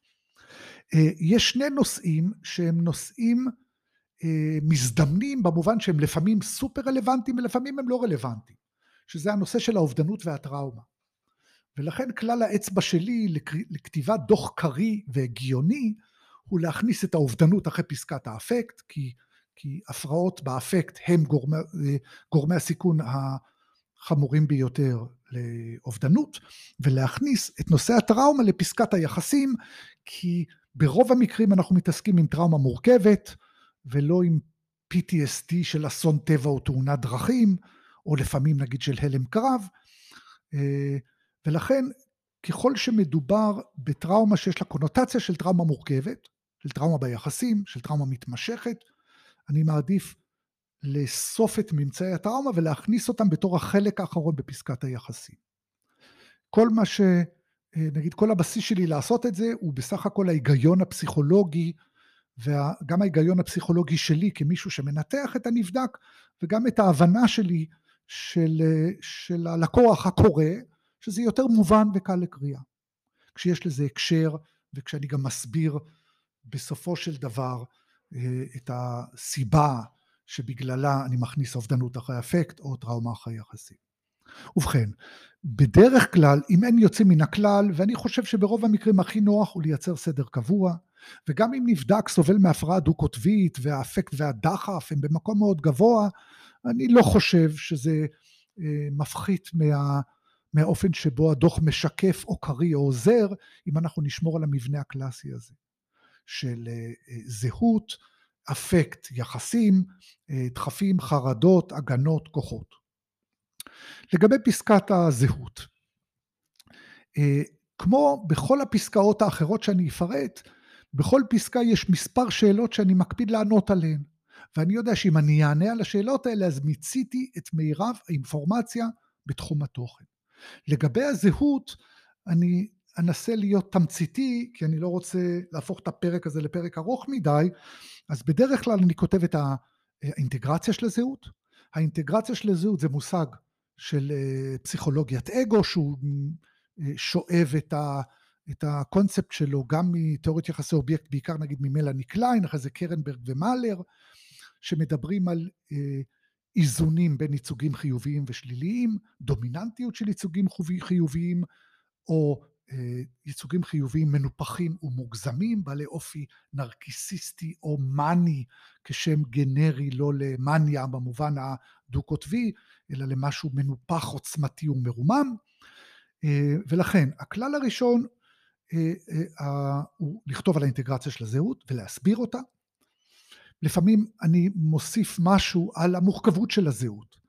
אה, יש שני נושאים שהם נושאים אה, מזדמנים במובן שהם לפעמים סופר רלוונטיים ולפעמים הם לא רלוונטיים, שזה הנושא של האובדנות והטראומה. ולכן כלל האצבע שלי לכתיבת דוח קריא והגיוני הוא להכניס את האובדנות אחרי פסקת האפקט, כי, כי הפרעות באפקט הם גורמי, גורמי הסיכון החמורים ביותר לאובדנות, ולהכניס את נושא הטראומה לפסקת היחסים, כי ברוב המקרים אנחנו מתעסקים עם טראומה מורכבת, ולא עם PTSD של אסון טבע או תאונת דרכים, או לפעמים נגיד של הלם קרב, אה, ולכן ככל שמדובר בטראומה שיש לה קונוטציה של טראומה מורכבת, של טראומה ביחסים, של טראומה מתמשכת, אני מעדיף לאסוף את ממצאי הטראומה ולהכניס אותם בתור החלק האחרון בפסקת היחסים. כל מה ש... נגיד כל הבסיס שלי לעשות את זה הוא בסך הכל ההיגיון הפסיכולוגי וגם ההיגיון הפסיכולוגי שלי כמישהו שמנתח את הנבדק וגם את ההבנה שלי של, של הלקוח הקורא שזה יותר מובן וקל לקריאה. כשיש לזה הקשר וכשאני גם מסביר בסופו של דבר אה, את הסיבה שבגללה אני מכניס אובדנות אחרי אפקט או טראומה אחרי יחסים. ובכן, בדרך כלל, אם אין יוצא מן הכלל, ואני חושב שברוב המקרים הכי נוח הוא לייצר סדר קבוע, וגם אם נבדק סובל מהפרעה דו-קוטבית והאפקט והדחף הם במקום מאוד גבוה, אני לא חושב שזה אה, מפחית מה, מהאופן שבו הדוח משקף או קריא או עוזר, אם אנחנו נשמור על המבנה הקלאסי הזה. של אה, אה, זהות, אפקט, יחסים, אה, דחפים, חרדות, הגנות, כוחות. לגבי פסקת הזהות, כמו בכל הפסקאות האחרות שאני אפרט, בכל פסקה יש מספר שאלות שאני מקפיד לענות עליהן. ואני יודע שאם אני אענה על השאלות האלה, אז מיציתי את מירב האינפורמציה בתחום התוכן. לגבי הזהות, אני אנסה להיות תמציתי, כי אני לא רוצה להפוך את הפרק הזה לפרק ארוך מדי, אז בדרך כלל אני כותב את האינטגרציה של הזהות. האינטגרציה של הזהות זה מושג של אה, פסיכולוגיית אגו, שהוא אה, שואב את, ה, את הקונספט שלו גם מתיאוריות יחסי אובייקט, בעיקר נגיד ממלאני קליין, אחרי זה קרנברג ומאלר, שמדברים על אה, איזונים בין ייצוגים חיוביים ושליליים, דומיננטיות של ייצוגים חיוביים, או אה, ייצוגים חיוביים מנופחים ומוגזמים, בעלי אופי נרקיסיסטי או מאני כשם גנרי, לא למאניה במובן הדו-קוטבי, אלא למשהו מנופח, עוצמתי ומרומם. אה, ולכן, הכלל הראשון אה, הוא לכתוב על האינטגרציה של הזהות ולהסביר אותה. לפעמים אני מוסיף משהו על המורכבות של הזהות.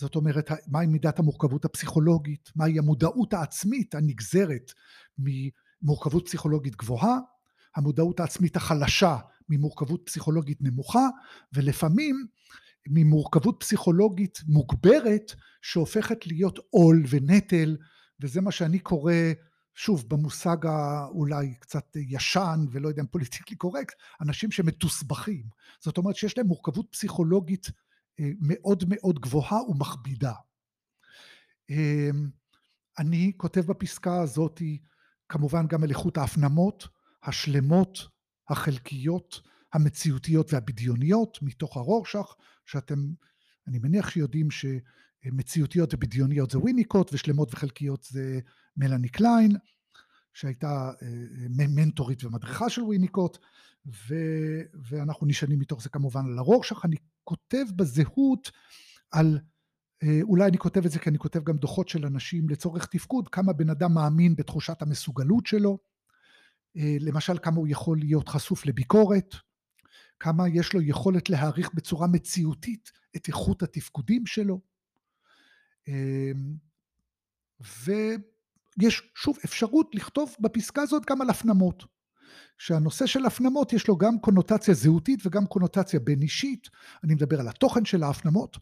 זאת אומרת, מהי מידת המורכבות הפסיכולוגית, מהי המודעות העצמית הנגזרת ממורכבות פסיכולוגית גבוהה, המודעות העצמית החלשה ממורכבות פסיכולוגית נמוכה, ולפעמים ממורכבות פסיכולוגית מוגברת שהופכת להיות עול ונטל, וזה מה שאני קורא, שוב, במושג האולי קצת ישן ולא יודע אם פוליטיקלי קורקט, אנשים שמתוסבכים. זאת אומרת שיש להם מורכבות פסיכולוגית מאוד מאוד גבוהה ומכבידה. אמ, אני כותב בפסקה הזאת כמובן גם על איכות ההפנמות השלמות, החלקיות, המציאותיות והבדיוניות מתוך הרורשך, שאתם, אני מניח שיודעים שמציאותיות ובדיוניות זה וויניקוט ושלמות וחלקיות זה מלאני קליין, שהייתה מנטורית ומדריכה של וויניקוט, ו, ואנחנו נשענים מתוך זה כמובן על הרורשך. אני כותב בזהות על, אולי אני כותב את זה כי אני כותב גם דוחות של אנשים לצורך תפקוד, כמה בן אדם מאמין בתחושת המסוגלות שלו, למשל כמה הוא יכול להיות חשוף לביקורת, כמה יש לו יכולת להעריך בצורה מציאותית את איכות התפקודים שלו. ויש שוב אפשרות לכתוב בפסקה הזאת גם על הפנמות. שהנושא של הפנמות יש לו גם קונוטציה זהותית וגם קונוטציה בין אישית. אני מדבר על התוכן של ההפנמות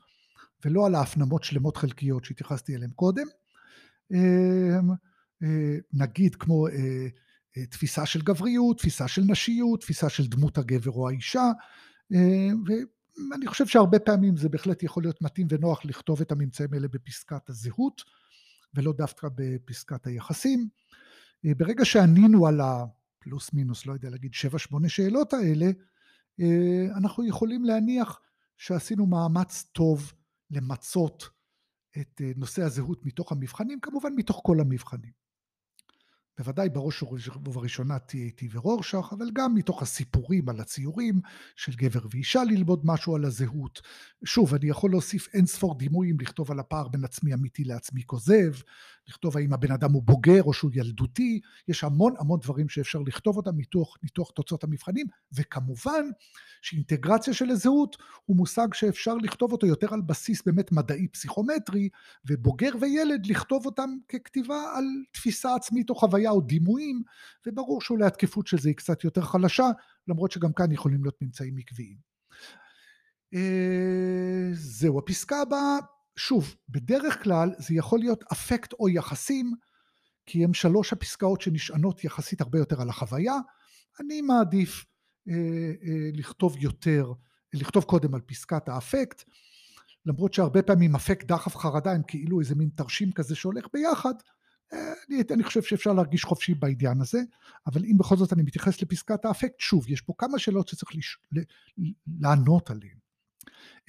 ולא על ההפנמות שלמות חלקיות שהתייחסתי אליהן קודם. נגיד כמו אה, תפיסה של גבריות, תפיסה של נשיות, תפיסה של דמות הגבר או האישה, אה, ואני חושב שהרבה פעמים זה בהחלט יכול להיות מתאים ונוח לכתוב את הממצאים האלה בפסקת הזהות, ולא דווקא בפסקת היחסים. אה, ברגע שענינו על הפלוס מינוס, לא יודע להגיד, שבע שמונה שאלות האלה, אנחנו יכולים להניח שעשינו מאמץ טוב למצות את נושא הזהות מתוך המבחנים, כמובן מתוך כל המבחנים. בוודאי בראש ובראשונה TAT ורורשך, אבל גם מתוך הסיפורים על הציורים של גבר ואישה ללמוד משהו על הזהות. שוב, אני יכול להוסיף אין ספור דימויים, לכתוב על הפער בין עצמי אמיתי לעצמי כוזב, לכתוב האם הבן אדם הוא בוגר או שהוא ילדותי, יש המון המון דברים שאפשר לכתוב אותם מתוך, מתוך תוצאות המבחנים, וכמובן שאינטגרציה של הזהות הוא מושג שאפשר לכתוב אותו יותר על בסיס באמת מדעי פסיכומטרי, ובוגר וילד לכתוב אותם ככתיבה על תפיסה עצמית או חוויה או דימויים, וברור שאולי התקפות של זה היא קצת יותר חלשה, למרות שגם כאן יכולים להיות ממצאים עקביים. אה, זהו, הפסקה הבאה שוב, בדרך כלל זה יכול להיות אפקט או יחסים, כי הם שלוש הפסקאות שנשענות יחסית הרבה יותר על החוויה. אני מעדיף אה, אה, לכתוב יותר, לכתוב קודם על פסקת האפקט, למרות שהרבה פעמים אפקט דחף חרדה הם כאילו איזה מין תרשים כזה שהולך ביחד, אה, אני, אני חושב שאפשר להרגיש חופשי בעניין הזה, אבל אם בכל זאת אני מתייחס לפסקת האפקט, שוב, יש פה כמה שאלות שצריך לש, לענות עליהן.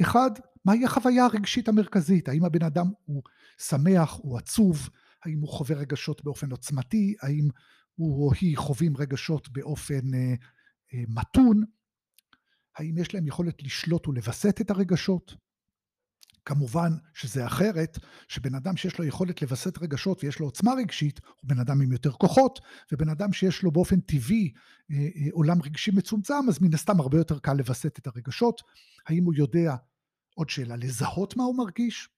אחד, מהי החוויה הרגשית המרכזית? האם הבן אדם הוא שמח, הוא עצוב? האם הוא חווה רגשות באופן עוצמתי? האם הוא או היא חווים רגשות באופן אה, אה, מתון? האם יש להם יכולת לשלוט ולווסת את הרגשות? כמובן שזה אחרת, שבן אדם שיש לו יכולת לווסת רגשות ויש לו עוצמה רגשית, הוא בן אדם עם יותר כוחות, ובן אדם שיש לו באופן טבעי אה, אה, עולם רגשי מצומצם, אז מן הסתם הרבה יותר קל לווסת את הרגשות. האם הוא יודע, עוד שאלה, לזהות מה הוא מרגיש?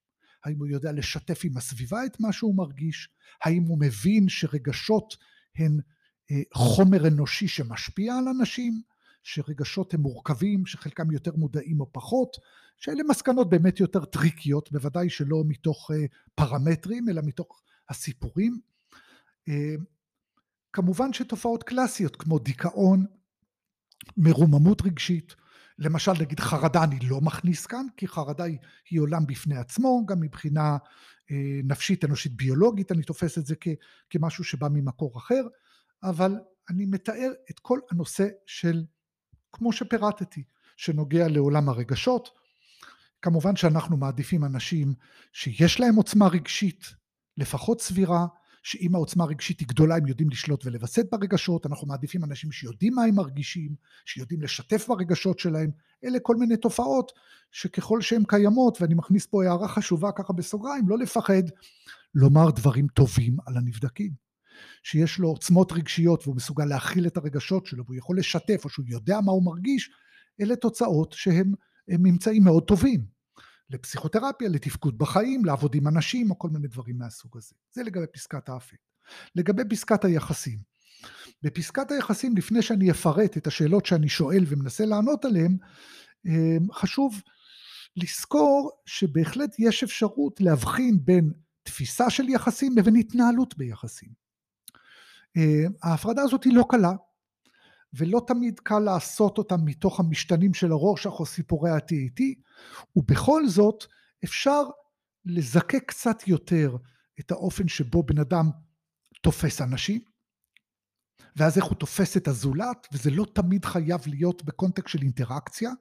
האם הוא יודע לשתף עם הסביבה את מה שהוא מרגיש? האם הוא מבין שרגשות הן אה, חומר אנושי שמשפיע על אנשים? שרגשות הם מורכבים, שחלקם יותר מודעים או פחות, שאלה מסקנות באמת יותר טריקיות, בוודאי שלא מתוך אה, פרמטרים, אלא מתוך הסיפורים. אה, כמובן שתופעות קלאסיות כמו דיכאון, מרוממות רגשית, למשל נגיד חרדה אני לא מכניס כאן, כי חרדה היא, היא עולם בפני עצמו, גם מבחינה אה, נפשית אנושית ביולוגית, אני תופס את זה כ, כמשהו שבא ממקור אחר, אבל אני מתאר את כל הנושא של, כמו שפירטתי, שנוגע לעולם הרגשות, כמובן שאנחנו מעדיפים אנשים שיש להם עוצמה רגשית לפחות סבירה, שאם העוצמה הרגשית היא גדולה הם יודעים לשלוט ולווסת ברגשות, אנחנו מעדיפים אנשים שיודעים מה הם מרגישים, שיודעים לשתף ברגשות שלהם, אלה כל מיני תופעות שככל שהן קיימות, ואני מכניס פה הערה חשובה ככה בסוגריים, לא לפחד לומר דברים טובים על הנבדקים. שיש לו עוצמות רגשיות והוא מסוגל להכיל את הרגשות שלו והוא יכול לשתף או שהוא יודע מה הוא מרגיש, אלה תוצאות שהן הם ממצאים מאוד טובים לפסיכותרפיה, לתפקוד בחיים, לעבוד עם אנשים או כל מיני דברים מהסוג הזה. זה לגבי פסקת האפקט. לגבי פסקת היחסים. בפסקת היחסים, לפני שאני אפרט את השאלות שאני שואל ומנסה לענות עליהן, אמ, חשוב לזכור שבהחלט יש אפשרות להבחין בין תפיסה של יחסים לבין התנהלות ביחסים. אמ, ההפרדה הזאת היא לא קלה, ולא תמיד קל לעשות אותם מתוך המשתנים של הרורשך או סיפורי ה-TAT, ובכל זאת אפשר לזקק קצת יותר את האופן שבו בן אדם תופס אנשים, ואז איך הוא תופס את הזולת, וזה לא תמיד חייב להיות בקונטקסט של אינטראקציה,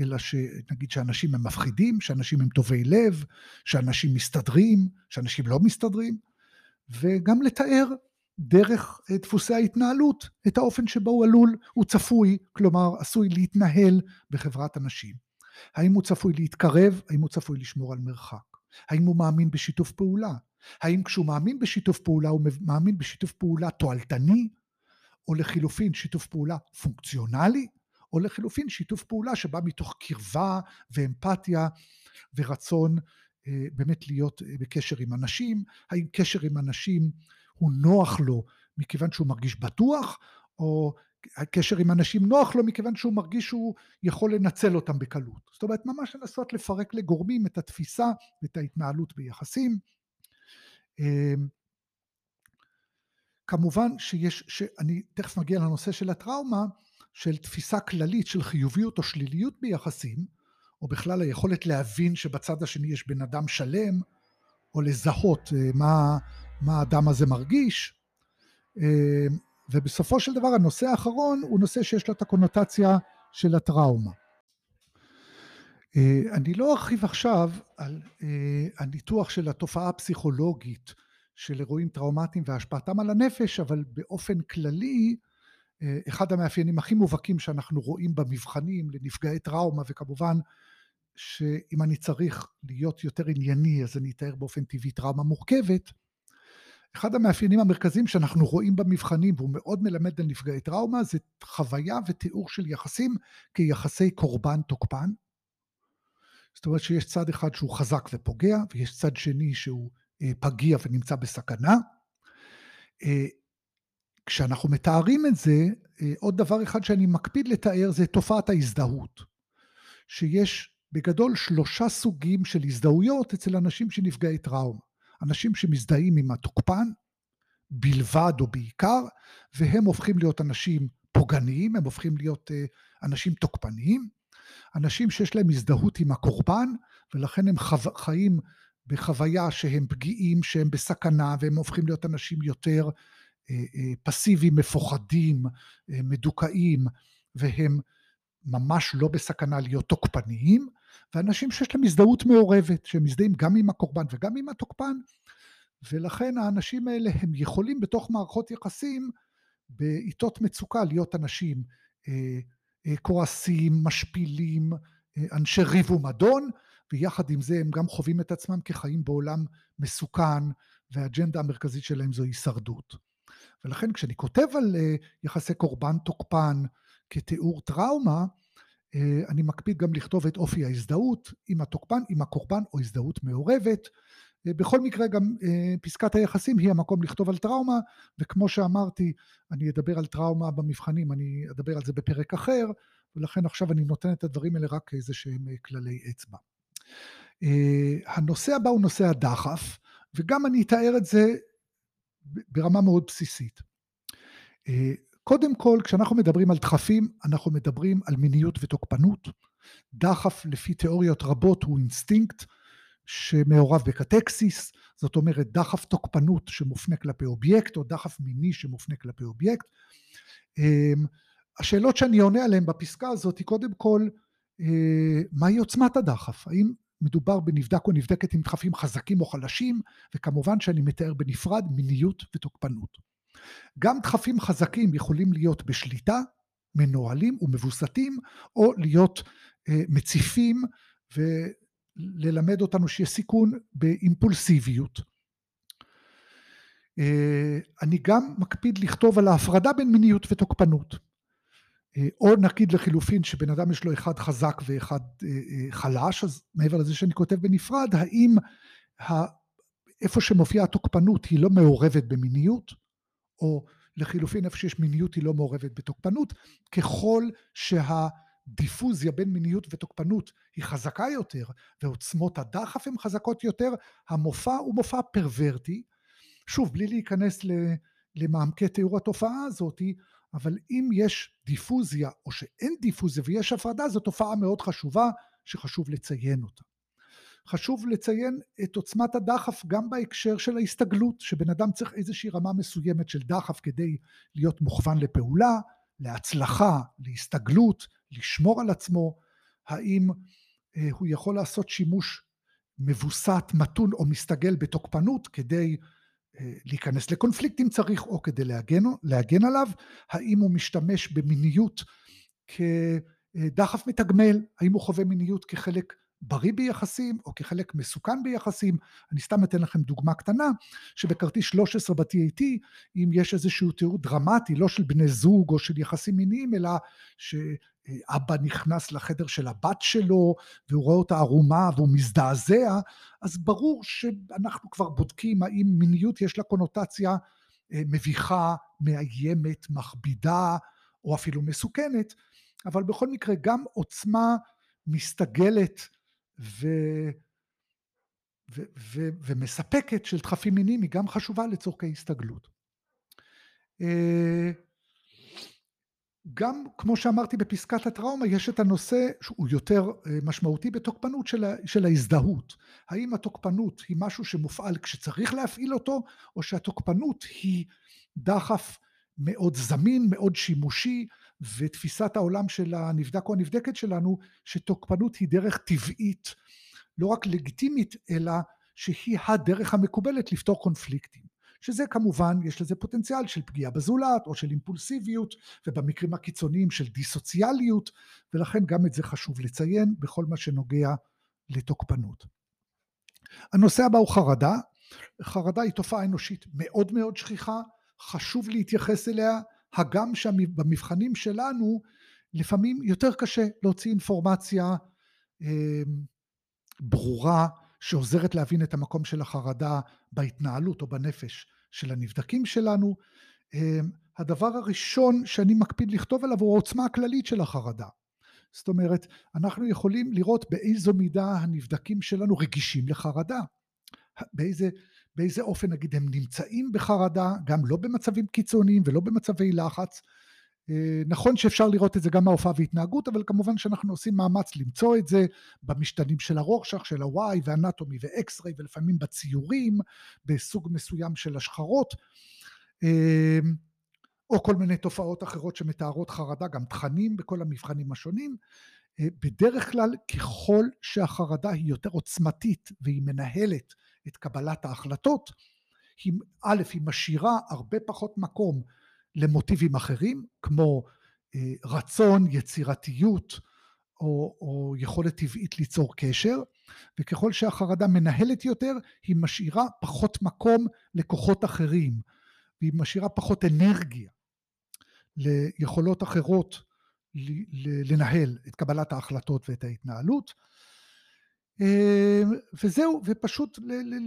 אלא שנגיד שאנשים הם מפחידים, שאנשים הם טובי לב, שאנשים מסתדרים, שאנשים לא מסתדרים, וגם לתאר דרך אה, דפוסי ההתנהלות, את האופן שבו הוא עלול, הוא צפוי, כלומר עשוי להתנהל בחברת אנשים. האם הוא צפוי להתקרב, האם הוא צפוי לשמור על מרחק, האם הוא מאמין בשיתוף פעולה, האם כשהוא מאמין בשיתוף פעולה הוא מאמין בשיתוף פעולה תועלתני, או לחילופין שיתוף פעולה פונקציונלי, או לחילופין שיתוף פעולה שבא מתוך קרבה ואמפתיה ורצון אה, באמת להיות אה, בקשר עם אנשים, האם קשר עם אנשים הוא נוח לו מכיוון שהוא מרגיש בטוח, או הקשר עם אנשים נוח לו מכיוון שהוא מרגיש שהוא יכול לנצל אותם בקלות. זאת אומרת, ממש לנסות לפרק לגורמים את התפיסה ואת ההתנהלות ביחסים. אמ, כמובן שיש, שאני תכף מגיע לנושא של הטראומה, של תפיסה כללית של חיוביות או שליליות ביחסים, או בכלל היכולת להבין שבצד השני יש בן אדם שלם, או לזהות אה, מה, מה האדם הזה מרגיש. אה, ובסופו של דבר הנושא האחרון הוא נושא שיש לו את הקונוטציה של הטראומה. אה, אני לא ארחיב עכשיו על הניתוח של התופעה הפסיכולוגית של אירועים טראומטיים והשפעתם על הנפש, אבל באופן כללי, אחד המאפיינים הכי מובהקים שאנחנו רואים במבחנים לנפגעי טראומה, וכמובן שאם אני צריך להיות יותר ענייני אז אני אתאר באופן טבעי טראומה מורכבת. אחד המאפיינים המרכזיים שאנחנו רואים במבחנים והוא מאוד מלמד על נפגעי טראומה זה חוויה ותיאור של יחסים כיחסי קורבן תוקפן. זאת אומרת שיש צד אחד שהוא חזק ופוגע ויש צד שני שהוא אה, פגיע ונמצא בסכנה. אה, כשאנחנו מתארים את זה, אה, עוד דבר אחד שאני מקפיד לתאר זה תופעת ההזדהות. שיש בגדול שלושה סוגים של הזדהויות אצל אנשים שנפגעי טראומה. אנשים שמזדהים עם התוקפן בלבד או בעיקר, והם הופכים להיות אנשים פוגעניים, הם הופכים להיות uh, אנשים תוקפניים. אנשים שיש להם הזדהות עם הקורבן, ולכן הם חו... חיים בחוויה שהם פגיעים, שהם בסכנה, והם הופכים להיות אנשים יותר uh, uh, פסיביים, מפוחדים, מדוכאים, והם ממש לא בסכנה להיות תוקפניים. ואנשים שיש להם הזדהות מעורבת, שהם מזדהים גם עם הקורבן וגם עם התוקפן, ולכן האנשים האלה הם יכולים בתוך מערכות יחסים בעיתות מצוקה להיות אנשים אה, אה, כועסים, משפילים, אה, אנשי ריב ומדון, ויחד עם זה הם גם חווים את עצמם כחיים בעולם מסוכן, והאג'נדה המרכזית שלהם זו הישרדות. ולכן כשאני כותב על יחסי קורבן תוקפן כתיאור טראומה, אה, אני מקפיד גם לכתוב את אופי ההזדהות עם התוקפן, עם הקורבן או הזדהות מעורבת. אה, בכל מקרה גם אה, פסקת היחסים היא המקום לכתוב על טראומה, וכמו שאמרתי, אני אדבר על טראומה במבחנים, אני אדבר על זה בפרק אחר, ולכן עכשיו אני נותן את הדברים האלה רק כאיזה שהם כללי אצבע. הנושא הבא הוא נושא הדחף, וגם אני אתאר את זה ברמה מאוד בסיסית. קודם כל, כשאנחנו מדברים על דחפים, אנחנו מדברים על מיניות ותוקפנות. דחף, לפי תיאוריות רבות, הוא אינסטינקט שמעורב בקטקסיס, זאת אומרת דחף תוקפנות שמופנה כלפי אובייקט, או דחף מיני שמופנה כלפי אובייקט. אמ, השאלות שאני עונה עליהן בפסקה הזאת היא קודם כל, אה, מהי עוצמת הדחף? האם מדובר בנבדק או נבדקת עם דחפים חזקים או חלשים, וכמובן שאני מתאר בנפרד מיניות ותוקפנות. גם דחפים חזקים יכולים להיות בשליטה, מנוהלים ומבוסתים, או להיות אה, מציפים וללמד אותנו שיש סיכון באימפולסיביות. אה, אני גם מקפיד לכתוב על ההפרדה בין מיניות ותוקפנות. אה, או נגיד לחילופין שבן אדם יש לו אחד חזק ואחד חלש, אז מעבר לזה שאני כותב בנפרד, האם איפה שמופיעה התוקפנות היא לא מעורבת במיניות, או לחילופין איפה שיש מיניות היא לא מעורבת בתוקפנות, ככל שהדיפוזיה בין מיניות ותוקפנות היא חזקה יותר ועוצמות הדחף הן חזקות יותר, המופע הוא מופע פרוורטי. שוב, בלי להיכנס למעמקי תיאור התופעה הזאת, אבל אם יש דיפוזיה או שאין דיפוזיה ויש הפרדה, זו תופעה מאוד חשובה שחשוב לציין אותה. חשוב לציין את עוצמת הדחף גם בהקשר של ההסתגלות, שבן אדם צריך איזושהי רמה מסוימת של דחף כדי להיות מוכוון לפעולה, להצלחה, להסתגלות, לשמור על עצמו, האם אה, הוא יכול לעשות שימוש מבוסת, מתון או מסתגל בתוקפנות כדי אה, להיכנס לקונפליקט אם צריך, או כדי להגן, להגן עליו, האם הוא משתמש במיניות כדחף מתגמל, האם הוא חווה מיניות כחלק בריא ביחסים או כחלק מסוכן ביחסים. אני סתם אתן לכם דוגמה קטנה, שבכרטיס 13 ב-TAT, אם יש איזשהו תיאור דרמטי, לא של בני זוג או של יחסים מיניים, אלא שאבא נכנס לחדר של הבת שלו והוא רואה אותה ערומה והוא מזדעזע, אז ברור שאנחנו כבר בודקים האם מיניות יש לה קונוטציה אה, מביכה, מאיימת, מכבידה או אפילו מסוכנת, אבל בכל מקרה גם עוצמה מסתגלת ו... ו... ו... ומספקת של דחפים מיניים היא גם חשובה לצורכי הסתגלות. אה, גם כמו שאמרתי בפסקת הטראומה יש את הנושא שהוא יותר אה, משמעותי בתוקפנות של, ה... של ההזדהות. האם התוקפנות היא משהו שמופעל כשצריך להפעיל אותו או שהתוקפנות היא דחף מאוד זמין, מאוד שימושי, ותפיסת העולם של הנבדק או הנבדקת שלנו, שתוקפנות היא דרך טבעית, לא רק לגיטימית, אלא שהיא הדרך המקובלת לפתור קונפליקטים. שזה כמובן, יש לזה פוטנציאל של פגיעה בזולת, או של אימפולסיביות, ובמקרים הקיצוניים של דיסוציאליות, ולכן גם את זה חשוב לציין בכל מה שנוגע לתוקפנות. הנושא הבא הוא חרדה. חרדה היא תופעה אנושית מאוד מאוד שכיחה, חשוב להתייחס אליה, הגם שבמבחנים שלנו לפעמים יותר קשה להוציא אינפורמציה אה, ברורה שעוזרת להבין את המקום של החרדה בהתנהלות או בנפש של הנבדקים שלנו. אה, הדבר הראשון שאני מקפיד לכתוב עליו הוא העוצמה הכללית של החרדה. זאת אומרת, אנחנו יכולים לראות באיזו מידה הנבדקים שלנו רגישים לחרדה, באיזה באיזה אופן נגיד הם נמצאים בחרדה, גם לא במצבים קיצוניים ולא במצבי לחץ. אה, נכון שאפשר לראות את זה גם מההופעה והתנהגות, אבל כמובן שאנחנו עושים מאמץ למצוא את זה במשתנים של הרורשך, של ה-Y ואנטומי ואקס-ריי, ולפעמים בציורים, בסוג מסוים של השחרות, אה, או כל מיני תופעות אחרות שמתארות חרדה, גם תכנים בכל המבחנים השונים. אה, בדרך כלל, ככל שהחרדה היא יותר עוצמתית והיא מנהלת את קבלת ההחלטות, היא, א', היא משאירה הרבה פחות מקום למוטיבים אחרים, כמו אה, רצון, יצירתיות, או, או יכולת טבעית ליצור קשר, וככל שהחרדה מנהלת יותר, היא משאירה פחות מקום לכוחות אחרים, והיא משאירה פחות אנרגיה ליכולות אחרות לנהל את קבלת ההחלטות ואת ההתנהלות. אה, וזהו, ופשוט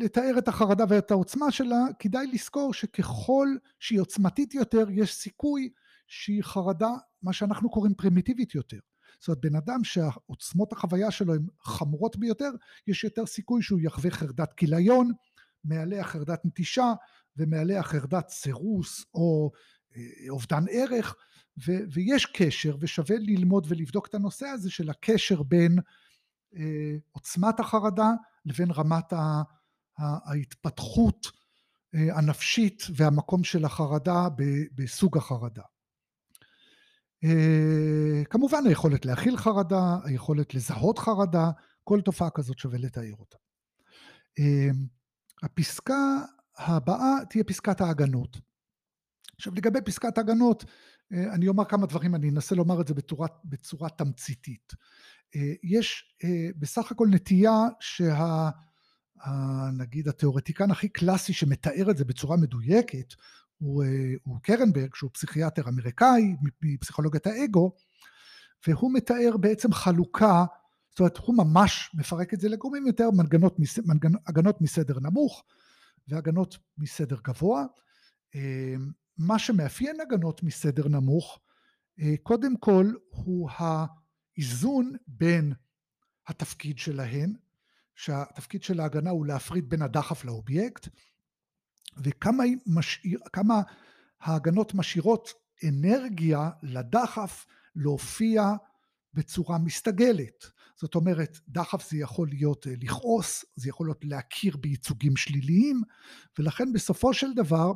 לתאר את החרדה ואת העוצמה שלה, כדאי לזכור שככל שהיא עוצמתית יותר, יש סיכוי שהיא חרדה, מה שאנחנו קוראים פרימיטיבית יותר. זאת אומרת, בן אדם שעוצמות החוויה שלו הן חמורות ביותר, יש יותר סיכוי שהוא יחווה חרדת כיליון, מעליה חרדת נטישה, ומעליה חרדת סירוס או אה, אובדן ערך, ו- ויש קשר, ושווה ללמוד ולבדוק את הנושא הזה של הקשר בין אה, עוצמת החרדה לבין רמת ההתפתחות אה, הנפשית והמקום של החרדה בסוג החרדה. אה, כמובן היכולת להכיל חרדה, היכולת לזהות חרדה, כל תופעה כזאת שווה לתאר אותה. הפסקה הבאה תהיה פסקת ההגנות. עכשיו לגבי פסקת ההגנות, אני אומר כמה דברים, אני אנסה לומר את זה בצורה, בצורה תמציתית. אה, יש אה, בסך הכל נטייה שה... נגיד התיאורטיקן הכי קלאסי שמתאר את זה בצורה מדויקת הוא, אה, הוא קרנברג שהוא פסיכיאטר אמריקאי מפסיכולוגיית האגו והוא מתאר בעצם חלוקה זאת אומרת הוא ממש מפרק את זה לגורמים יותר מנגנות, מנגנ, הגנות מסדר נמוך והגנות מסדר גבוה מה שמאפיין הגנות מסדר נמוך קודם כל הוא ה... איזון בין התפקיד שלהן, שהתפקיד של ההגנה הוא להפריד בין הדחף לאובייקט, וכמה משאיר, ההגנות משאירות אנרגיה לדחף להופיע בצורה מסתגלת. זאת אומרת, דחף זה יכול להיות אה, לכעוס, זה יכול להיות להכיר בייצוגים שליליים, ולכן בסופו של דבר,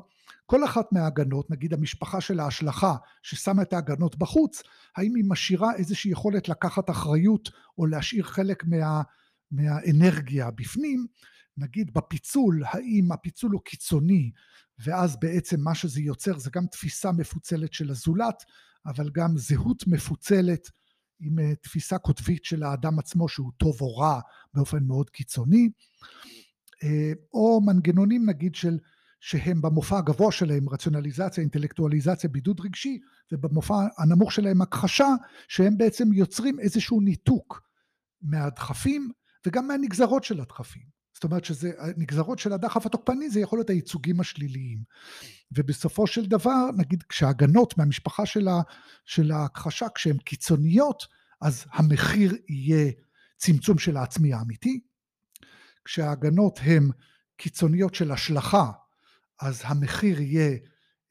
כל אחת מההגנות, נגיד המשפחה של ההשלכה ששמה את ההגנות בחוץ, האם היא משאירה איזושהי יכולת לקחת אחריות או להשאיר חלק מה, מהאנרגיה בפנים, נגיד בפיצול, האם הפיצול הוא קיצוני, ואז בעצם מה שזה יוצר זה גם תפיסה מפוצלת של הזולת, אבל גם זהות מפוצלת עם אה, תפיסה קוטבית של האדם עצמו שהוא טוב או רע באופן מאוד קיצוני, אה, או מנגנונים נגיד של שהם במופע הגבוה שלהם רציונליזציה, אינטלקטואליזציה, בידוד רגשי, ובמופע הנמוך שלהם הכחשה, שהם בעצם יוצרים איזשהו ניתוק מהדחפים וגם מהנגזרות של הדחפים. זאת אומרת שזה, הנגזרות של הדחף התוקפני זה יכול להיות הייצוגים השליליים. ובסופו של דבר, נגיד כשהגנות מהמשפחה של, ה, של ההכחשה, כשהן קיצוניות, אז המחיר יהיה צמצום של העצמי האמיתי. כשההגנות הן קיצוניות של השלכה, אז המחיר יהיה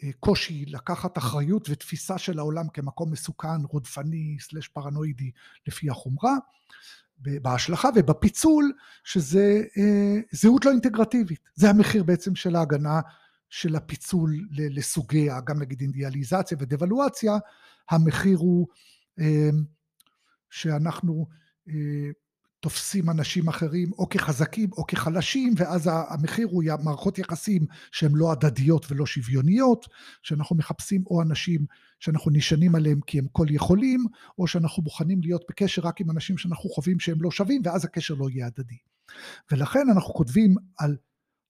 אה, קושי לקחת אחריות ותפיסה של העולם כמקום מסוכן, רודפני, סלש פרנואידי, לפי החומרה. בהשלכה ובפיצול, שזה אה, זהות לא אינטגרטיבית. זה המחיר בעצם של ההגנה של הפיצול לסוגיה, גם נגיד אינדיאליזציה ודבלואציה, המחיר הוא אה, שאנחנו אה, תופסים אנשים אחרים או כחזקים או כחלשים, ואז המחיר הוא מערכות יחסים שהן לא הדדיות ולא שוויוניות, שאנחנו מחפשים או אנשים שאנחנו נשענים עליהם כי הם כל יכולים, או שאנחנו מוכנים להיות בקשר רק עם אנשים שאנחנו חווים שהם לא שווים, ואז הקשר לא יהיה הדדי. ולכן אנחנו כותבים על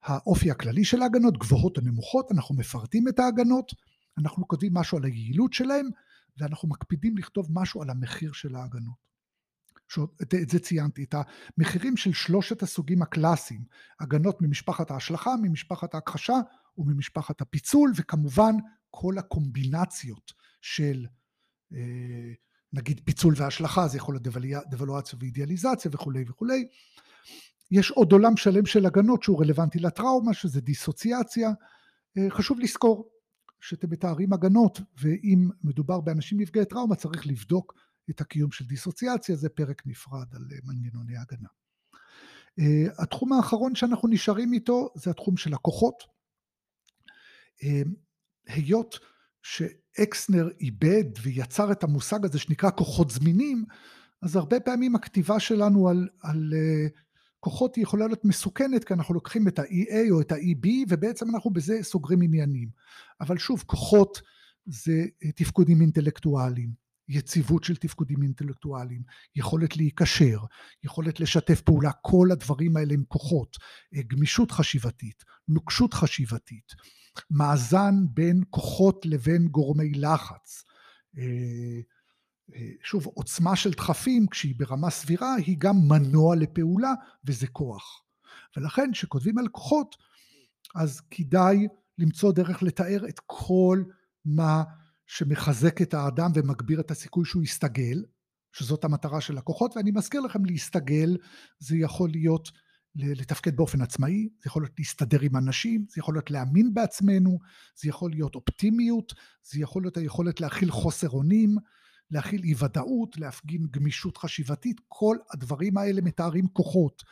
האופי הכללי של ההגנות, גבוהות או נמוכות, אנחנו מפרטים את ההגנות, אנחנו כותבים משהו על היעילות שלהם, ואנחנו מקפידים לכתוב משהו על המחיר של ההגנות. את זה ציינתי, את המחירים של שלושת הסוגים הקלאסיים, הגנות ממשפחת ההשלכה, ממשפחת ההכחשה וממשפחת הפיצול, וכמובן כל הקומבינציות של אה, נגיד פיצול והשלכה, זה יכול להיות דבלואציה ואידיאליזציה וכולי וכולי. יש עוד עולם שלם של הגנות שהוא רלוונטי לטראומה, שזה דיסוציאציה. אה, חשוב לזכור שאתם מתארים הגנות, ואם מדובר באנשים נפגעי טראומה צריך לבדוק את הקיום של דיסוציאציה, זה פרק נפרד על אה, מנגנוני הגנה. התחום האחרון שאנחנו נשארים איתו זה התחום של הכוחות. היות שאקסנר איבד ויצר את המושג הזה שנקרא כוחות זמינים, אז הרבה פעמים הכתיבה שלנו על, על uh, כוחות היא יכולה להיות מסוכנת, כי אנחנו לוקחים את ה-EA או את ה-EB, ובעצם אנחנו בזה סוגרים עניינים. אבל שוב, כוחות זה אה, תפקודים אינטלקטואליים, יציבות של תפקודים אינטלקטואליים, יכולת להיקשר, יכולת לשתף פעולה, כל הדברים האלה הם כוחות, אה, גמישות חשיבתית, נוקשות חשיבתית. מאזן בין כוחות לבין גורמי לחץ. אה, אה, שוב, עוצמה של דחפים, כשהיא ברמה סבירה, היא גם מנוע לפעולה, וזה כוח. ולכן, כשכותבים על כוחות, אז כדאי למצוא דרך לתאר את כל מה שמחזק את האדם ומגביר את הסיכוי שהוא יסתגל, שזאת המטרה של הכוחות, ואני מזכיר לכם, להסתגל זה יכול להיות לתפקד באופן עצמאי, זה יכול להיות להסתדר עם אנשים, זה יכול להיות להאמין בעצמנו, זה יכול להיות אופטימיות, זה יכול להיות היכולת להכיל חוסר אונים, להכיל אי ודאות, להפגין גמישות חשיבתית, כל הדברים האלה מתארים כוחות.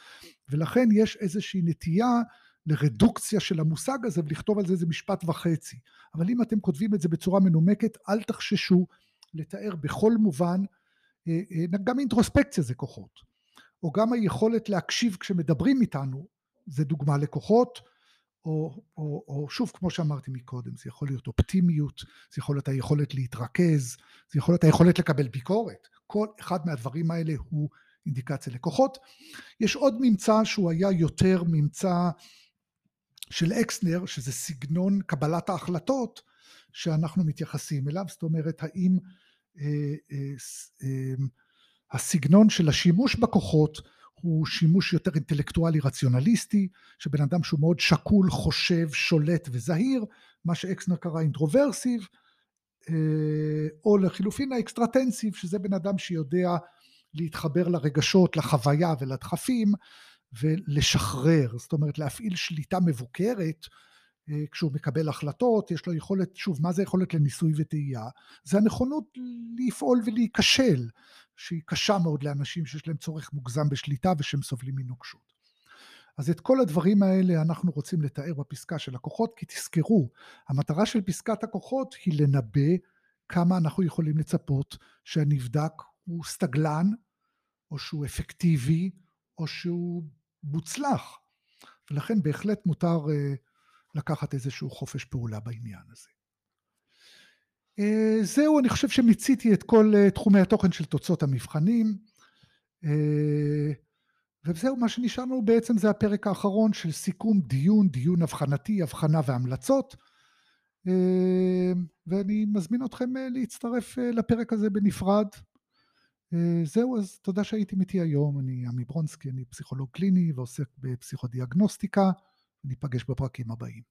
ולכן יש איזושהי נטייה לרדוקציה של המושג הזה ולכתוב על זה איזה משפט וחצי. אבל אם אתם כותבים את זה בצורה מנומקת, אל תחששו לתאר בכל מובן, אה, אה, גם אינטרוספקציה זה כוחות. או גם היכולת להקשיב כשמדברים איתנו, זה דוגמה לכוחות, או, או, או שוב, כמו שאמרתי מקודם, זה יכול להיות אופטימיות, זה יכול להיות היכולת להתרכז, זה יכול להיות היכולת לקבל ביקורת. כל אחד מהדברים האלה הוא אינדיקציה לכוחות. יש עוד ממצא שהוא היה יותר ממצא של אקסנר, שזה סגנון קבלת ההחלטות שאנחנו מתייחסים אליו, זאת אומרת, האם אה, אה, אה, הסגנון של השימוש בכוחות הוא שימוש יותר אינטלקטואלי רציונליסטי, שבן אדם שהוא מאוד שקול, חושב, שולט וזהיר, מה שאקסנר קרא introversive, אה, או לחילופין ה extratensive, שזה בן אדם שיודע להתחבר לרגשות, לחוויה ולדחפים, ולשחרר, זאת אומרת להפעיל שליטה מבוקרת אה, כשהוא מקבל החלטות, יש לו יכולת, שוב, מה זה יכולת לניסוי וטעייה? זה הנכונות לפעול ולהיכשל, שהיא קשה מאוד לאנשים שיש להם צורך מוגזם בשליטה ושהם סובלים מנוקשות. אז את כל הדברים האלה אנחנו רוצים לתאר בפסקה של הכוחות, כי תזכרו, המטרה של פסקת הכוחות היא לנבא כמה אנחנו יכולים לצפות שהנבדק הוא סטגלן, או שהוא אפקטיבי, או שהוא מוצלח. ולכן בהחלט מותר אה, לקחת איזשהו חופש פעולה בעניין הזה. אה, זהו, אני חושב שמיציתי את כל אה, תחומי התוכן של תוצאות המבחנים. וזהו, מה שנשאר לנו בעצם זה הפרק האחרון של סיכום דיון, דיון אבחנתי, אבחנה והמלצות. ואני מזמין אתכם להצטרף לפרק הזה בנפרד. זהו, אז תודה שהייתם איתי היום. אני עמי ברונסקי, אני פסיכולוג קליני ועוסק בפסיכודיאגנוסטיקה. ניפגש בפרקים הבאים.